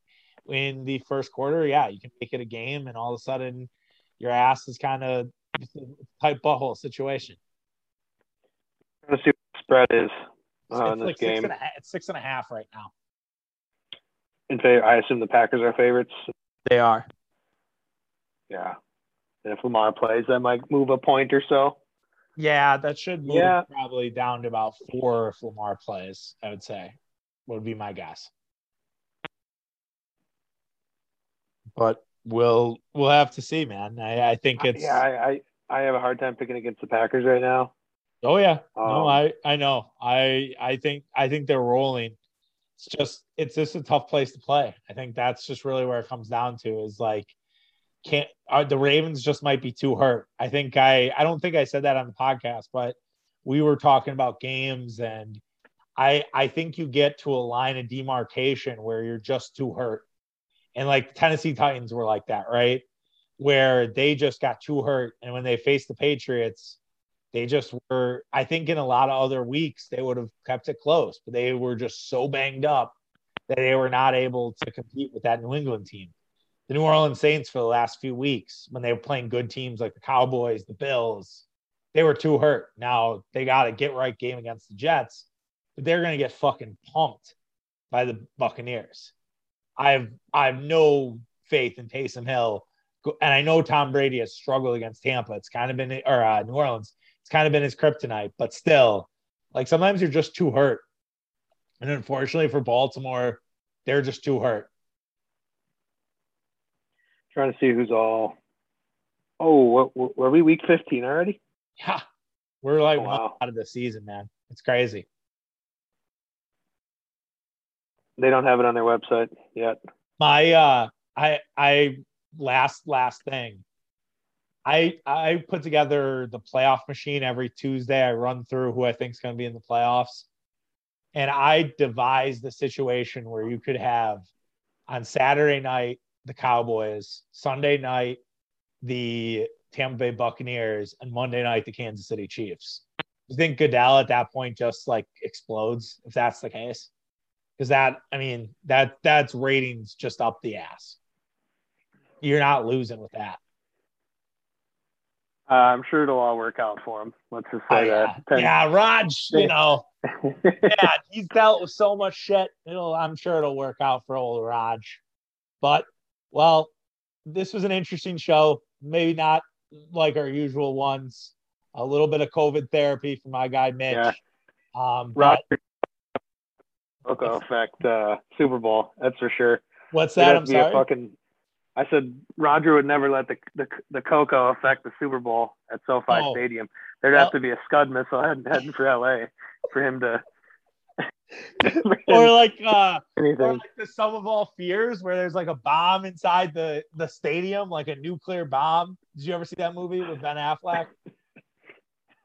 in the first quarter. Yeah, you can make it a game, and all of a sudden your ass is kind of a tight butthole situation. Let's see what the spread is uh, in this like game. Six a, it's six and a half right now. In favor, I assume the Packers are favorites. They are. Yeah. And if Lamar plays, that might move a point or so. Yeah, that should move Yeah. probably down to about four if Lamar plays, I would say. Would be my guess. But we'll we'll have to see, man. I, I think it's Yeah, I, I I have a hard time picking against the Packers right now. oh yeah. no, Um, I I know. I I think I think they're rolling. It's just it's just a tough place to play. I think that's just really where it comes down to is like can't uh, the Ravens just might be too hurt. I think I I don't think I said that on the podcast, but we were talking about games and I I think you get to a line of demarcation where you're just too hurt. And like Tennessee Titans were like that, right? Where they just got too hurt and when they faced the Patriots, they just were I think in a lot of other weeks they would have kept it close, but they were just so banged up that they were not able to compete with that New England team the New Orleans Saints for the last few weeks when they were playing good teams like the Cowboys, the Bills, they were too hurt. Now they got a get right game against the Jets, but they're going to get fucking pumped by the Buccaneers. I have I have no faith in Taysom Hill, and I know Tom Brady has struggled against Tampa. It's kind of been or uh, New Orleans. It's kind of been his kryptonite, but still, like sometimes you're just too hurt, and unfortunately for Baltimore, they're just too hurt. Trying to see who's all. Oh, what, what, were we week 15 already? Yeah, we're like Oh, wow. out of the season, man. It's crazy. They don't have it on their website yet. My uh, I I last last thing. I I put together the playoff machine every Tuesday. I run through who I think is going to be in the playoffs, and I devised the situation where you could have on Saturday night the Cowboys, Sunday night the Tampa Bay Buccaneers, and Monday night the Kansas City Chiefs. You think Goodell at that point just like explodes if that's the case? Because that, I mean, that that's ratings just up the ass. You're not losing with that. Uh, I'm sure it'll all work out for him. Let's just Oh, say yeah. that. Ten- yeah, Raj, you know, yeah, he's dealt with so much shit. It'll, I'm sure it'll work out for old Raj. But well, this was an interesting show. Maybe not like our usual ones. A little bit of COVID therapy for my guy Mitch. Yeah. Um, but Roger Coco effect uh, Super Bowl. That's for sure. what's that? I'm to be a sorry. fucking. I said Roger would never let the the, the Coco affect the Super Bowl at SoFi Oh. Stadium. There'd Well- have to be a Scud missile heading, heading for LA for him to. or like uh or like the sum of all fears where there's like a bomb inside the the stadium like a nuclear bomb. Did you ever see that movie with ben affleck?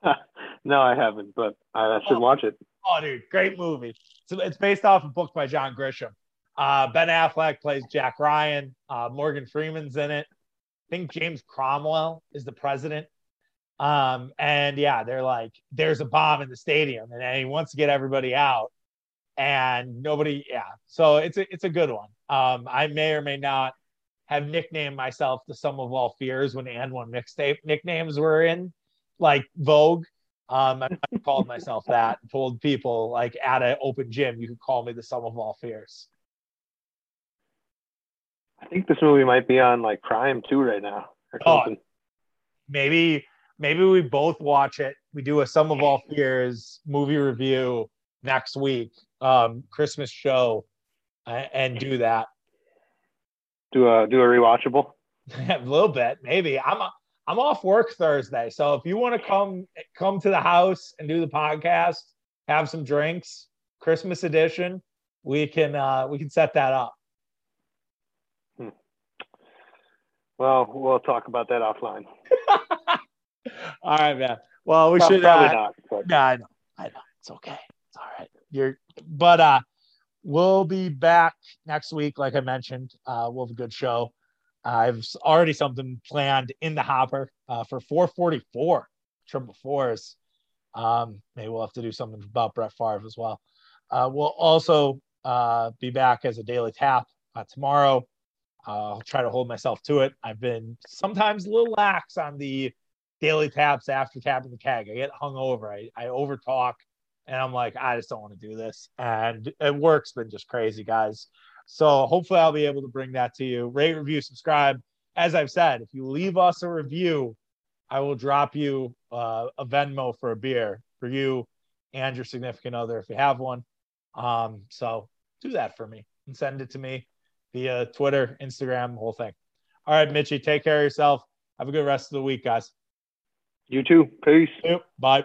No, I haven't, but I, I should Oh. watch it. oh dude great movie. So it's based off a book by john grisham. Uh ben affleck plays jack ryan. Uh morgan freeman's in it. I think james cromwell is the president Um, and yeah, they're like, there's a bomb in the stadium, and he wants to get everybody out, and nobody, yeah. So it's a it's a good one. Um, I may or may not have nicknamed myself the sum of all fears when AND1 mixtape nicknames were in like vogue. Um, I called myself that. Told people like at an open gym, you could call me the sum of all fears. I think this movie might be on like Prime too right now or something. Oh, maybe maybe we both watch it. We do a sum of all fears movie review next week, um, Christmas show, and do that. Do a do a rewatchable. a little bit, maybe. I'm a, I'm off work Thursday, so if you want to come come to the house and do the podcast, have some drinks, Christmas edition, we can uh, we can set that up. Hmm. Well, we'll talk about that offline. all right, man. Well, we should probably uh, not. But... Yeah, I know. I know. It's okay. It's all right. You're, but uh, we'll be back next week. Like I mentioned, uh, we'll have a good show. I've already something planned in the hopper uh, for 444 triple fours. Um, maybe we'll have to do something about Brett Favre as well. Uh, we'll also uh, be back as a daily tap uh, tomorrow. Uh, I'll try to hold myself to it. I've been sometimes a little lax on the daily taps after tapping the keg. I get hung over. I, I over talk and I'm like, I just don't want to do this. And it work's been just crazy, guys. So hopefully I'll be able to bring that to you. Rate, review, subscribe. As I've said, if you leave us a review, I will drop you uh, a Venmo for a beer for you and your significant other if you have one. Um, so do that for me and send it to me via Twitter, Instagram, whole thing. All right, Mitchy, take care of yourself. Have a good rest of the week, guys. You too. Peace. Yep. Bye.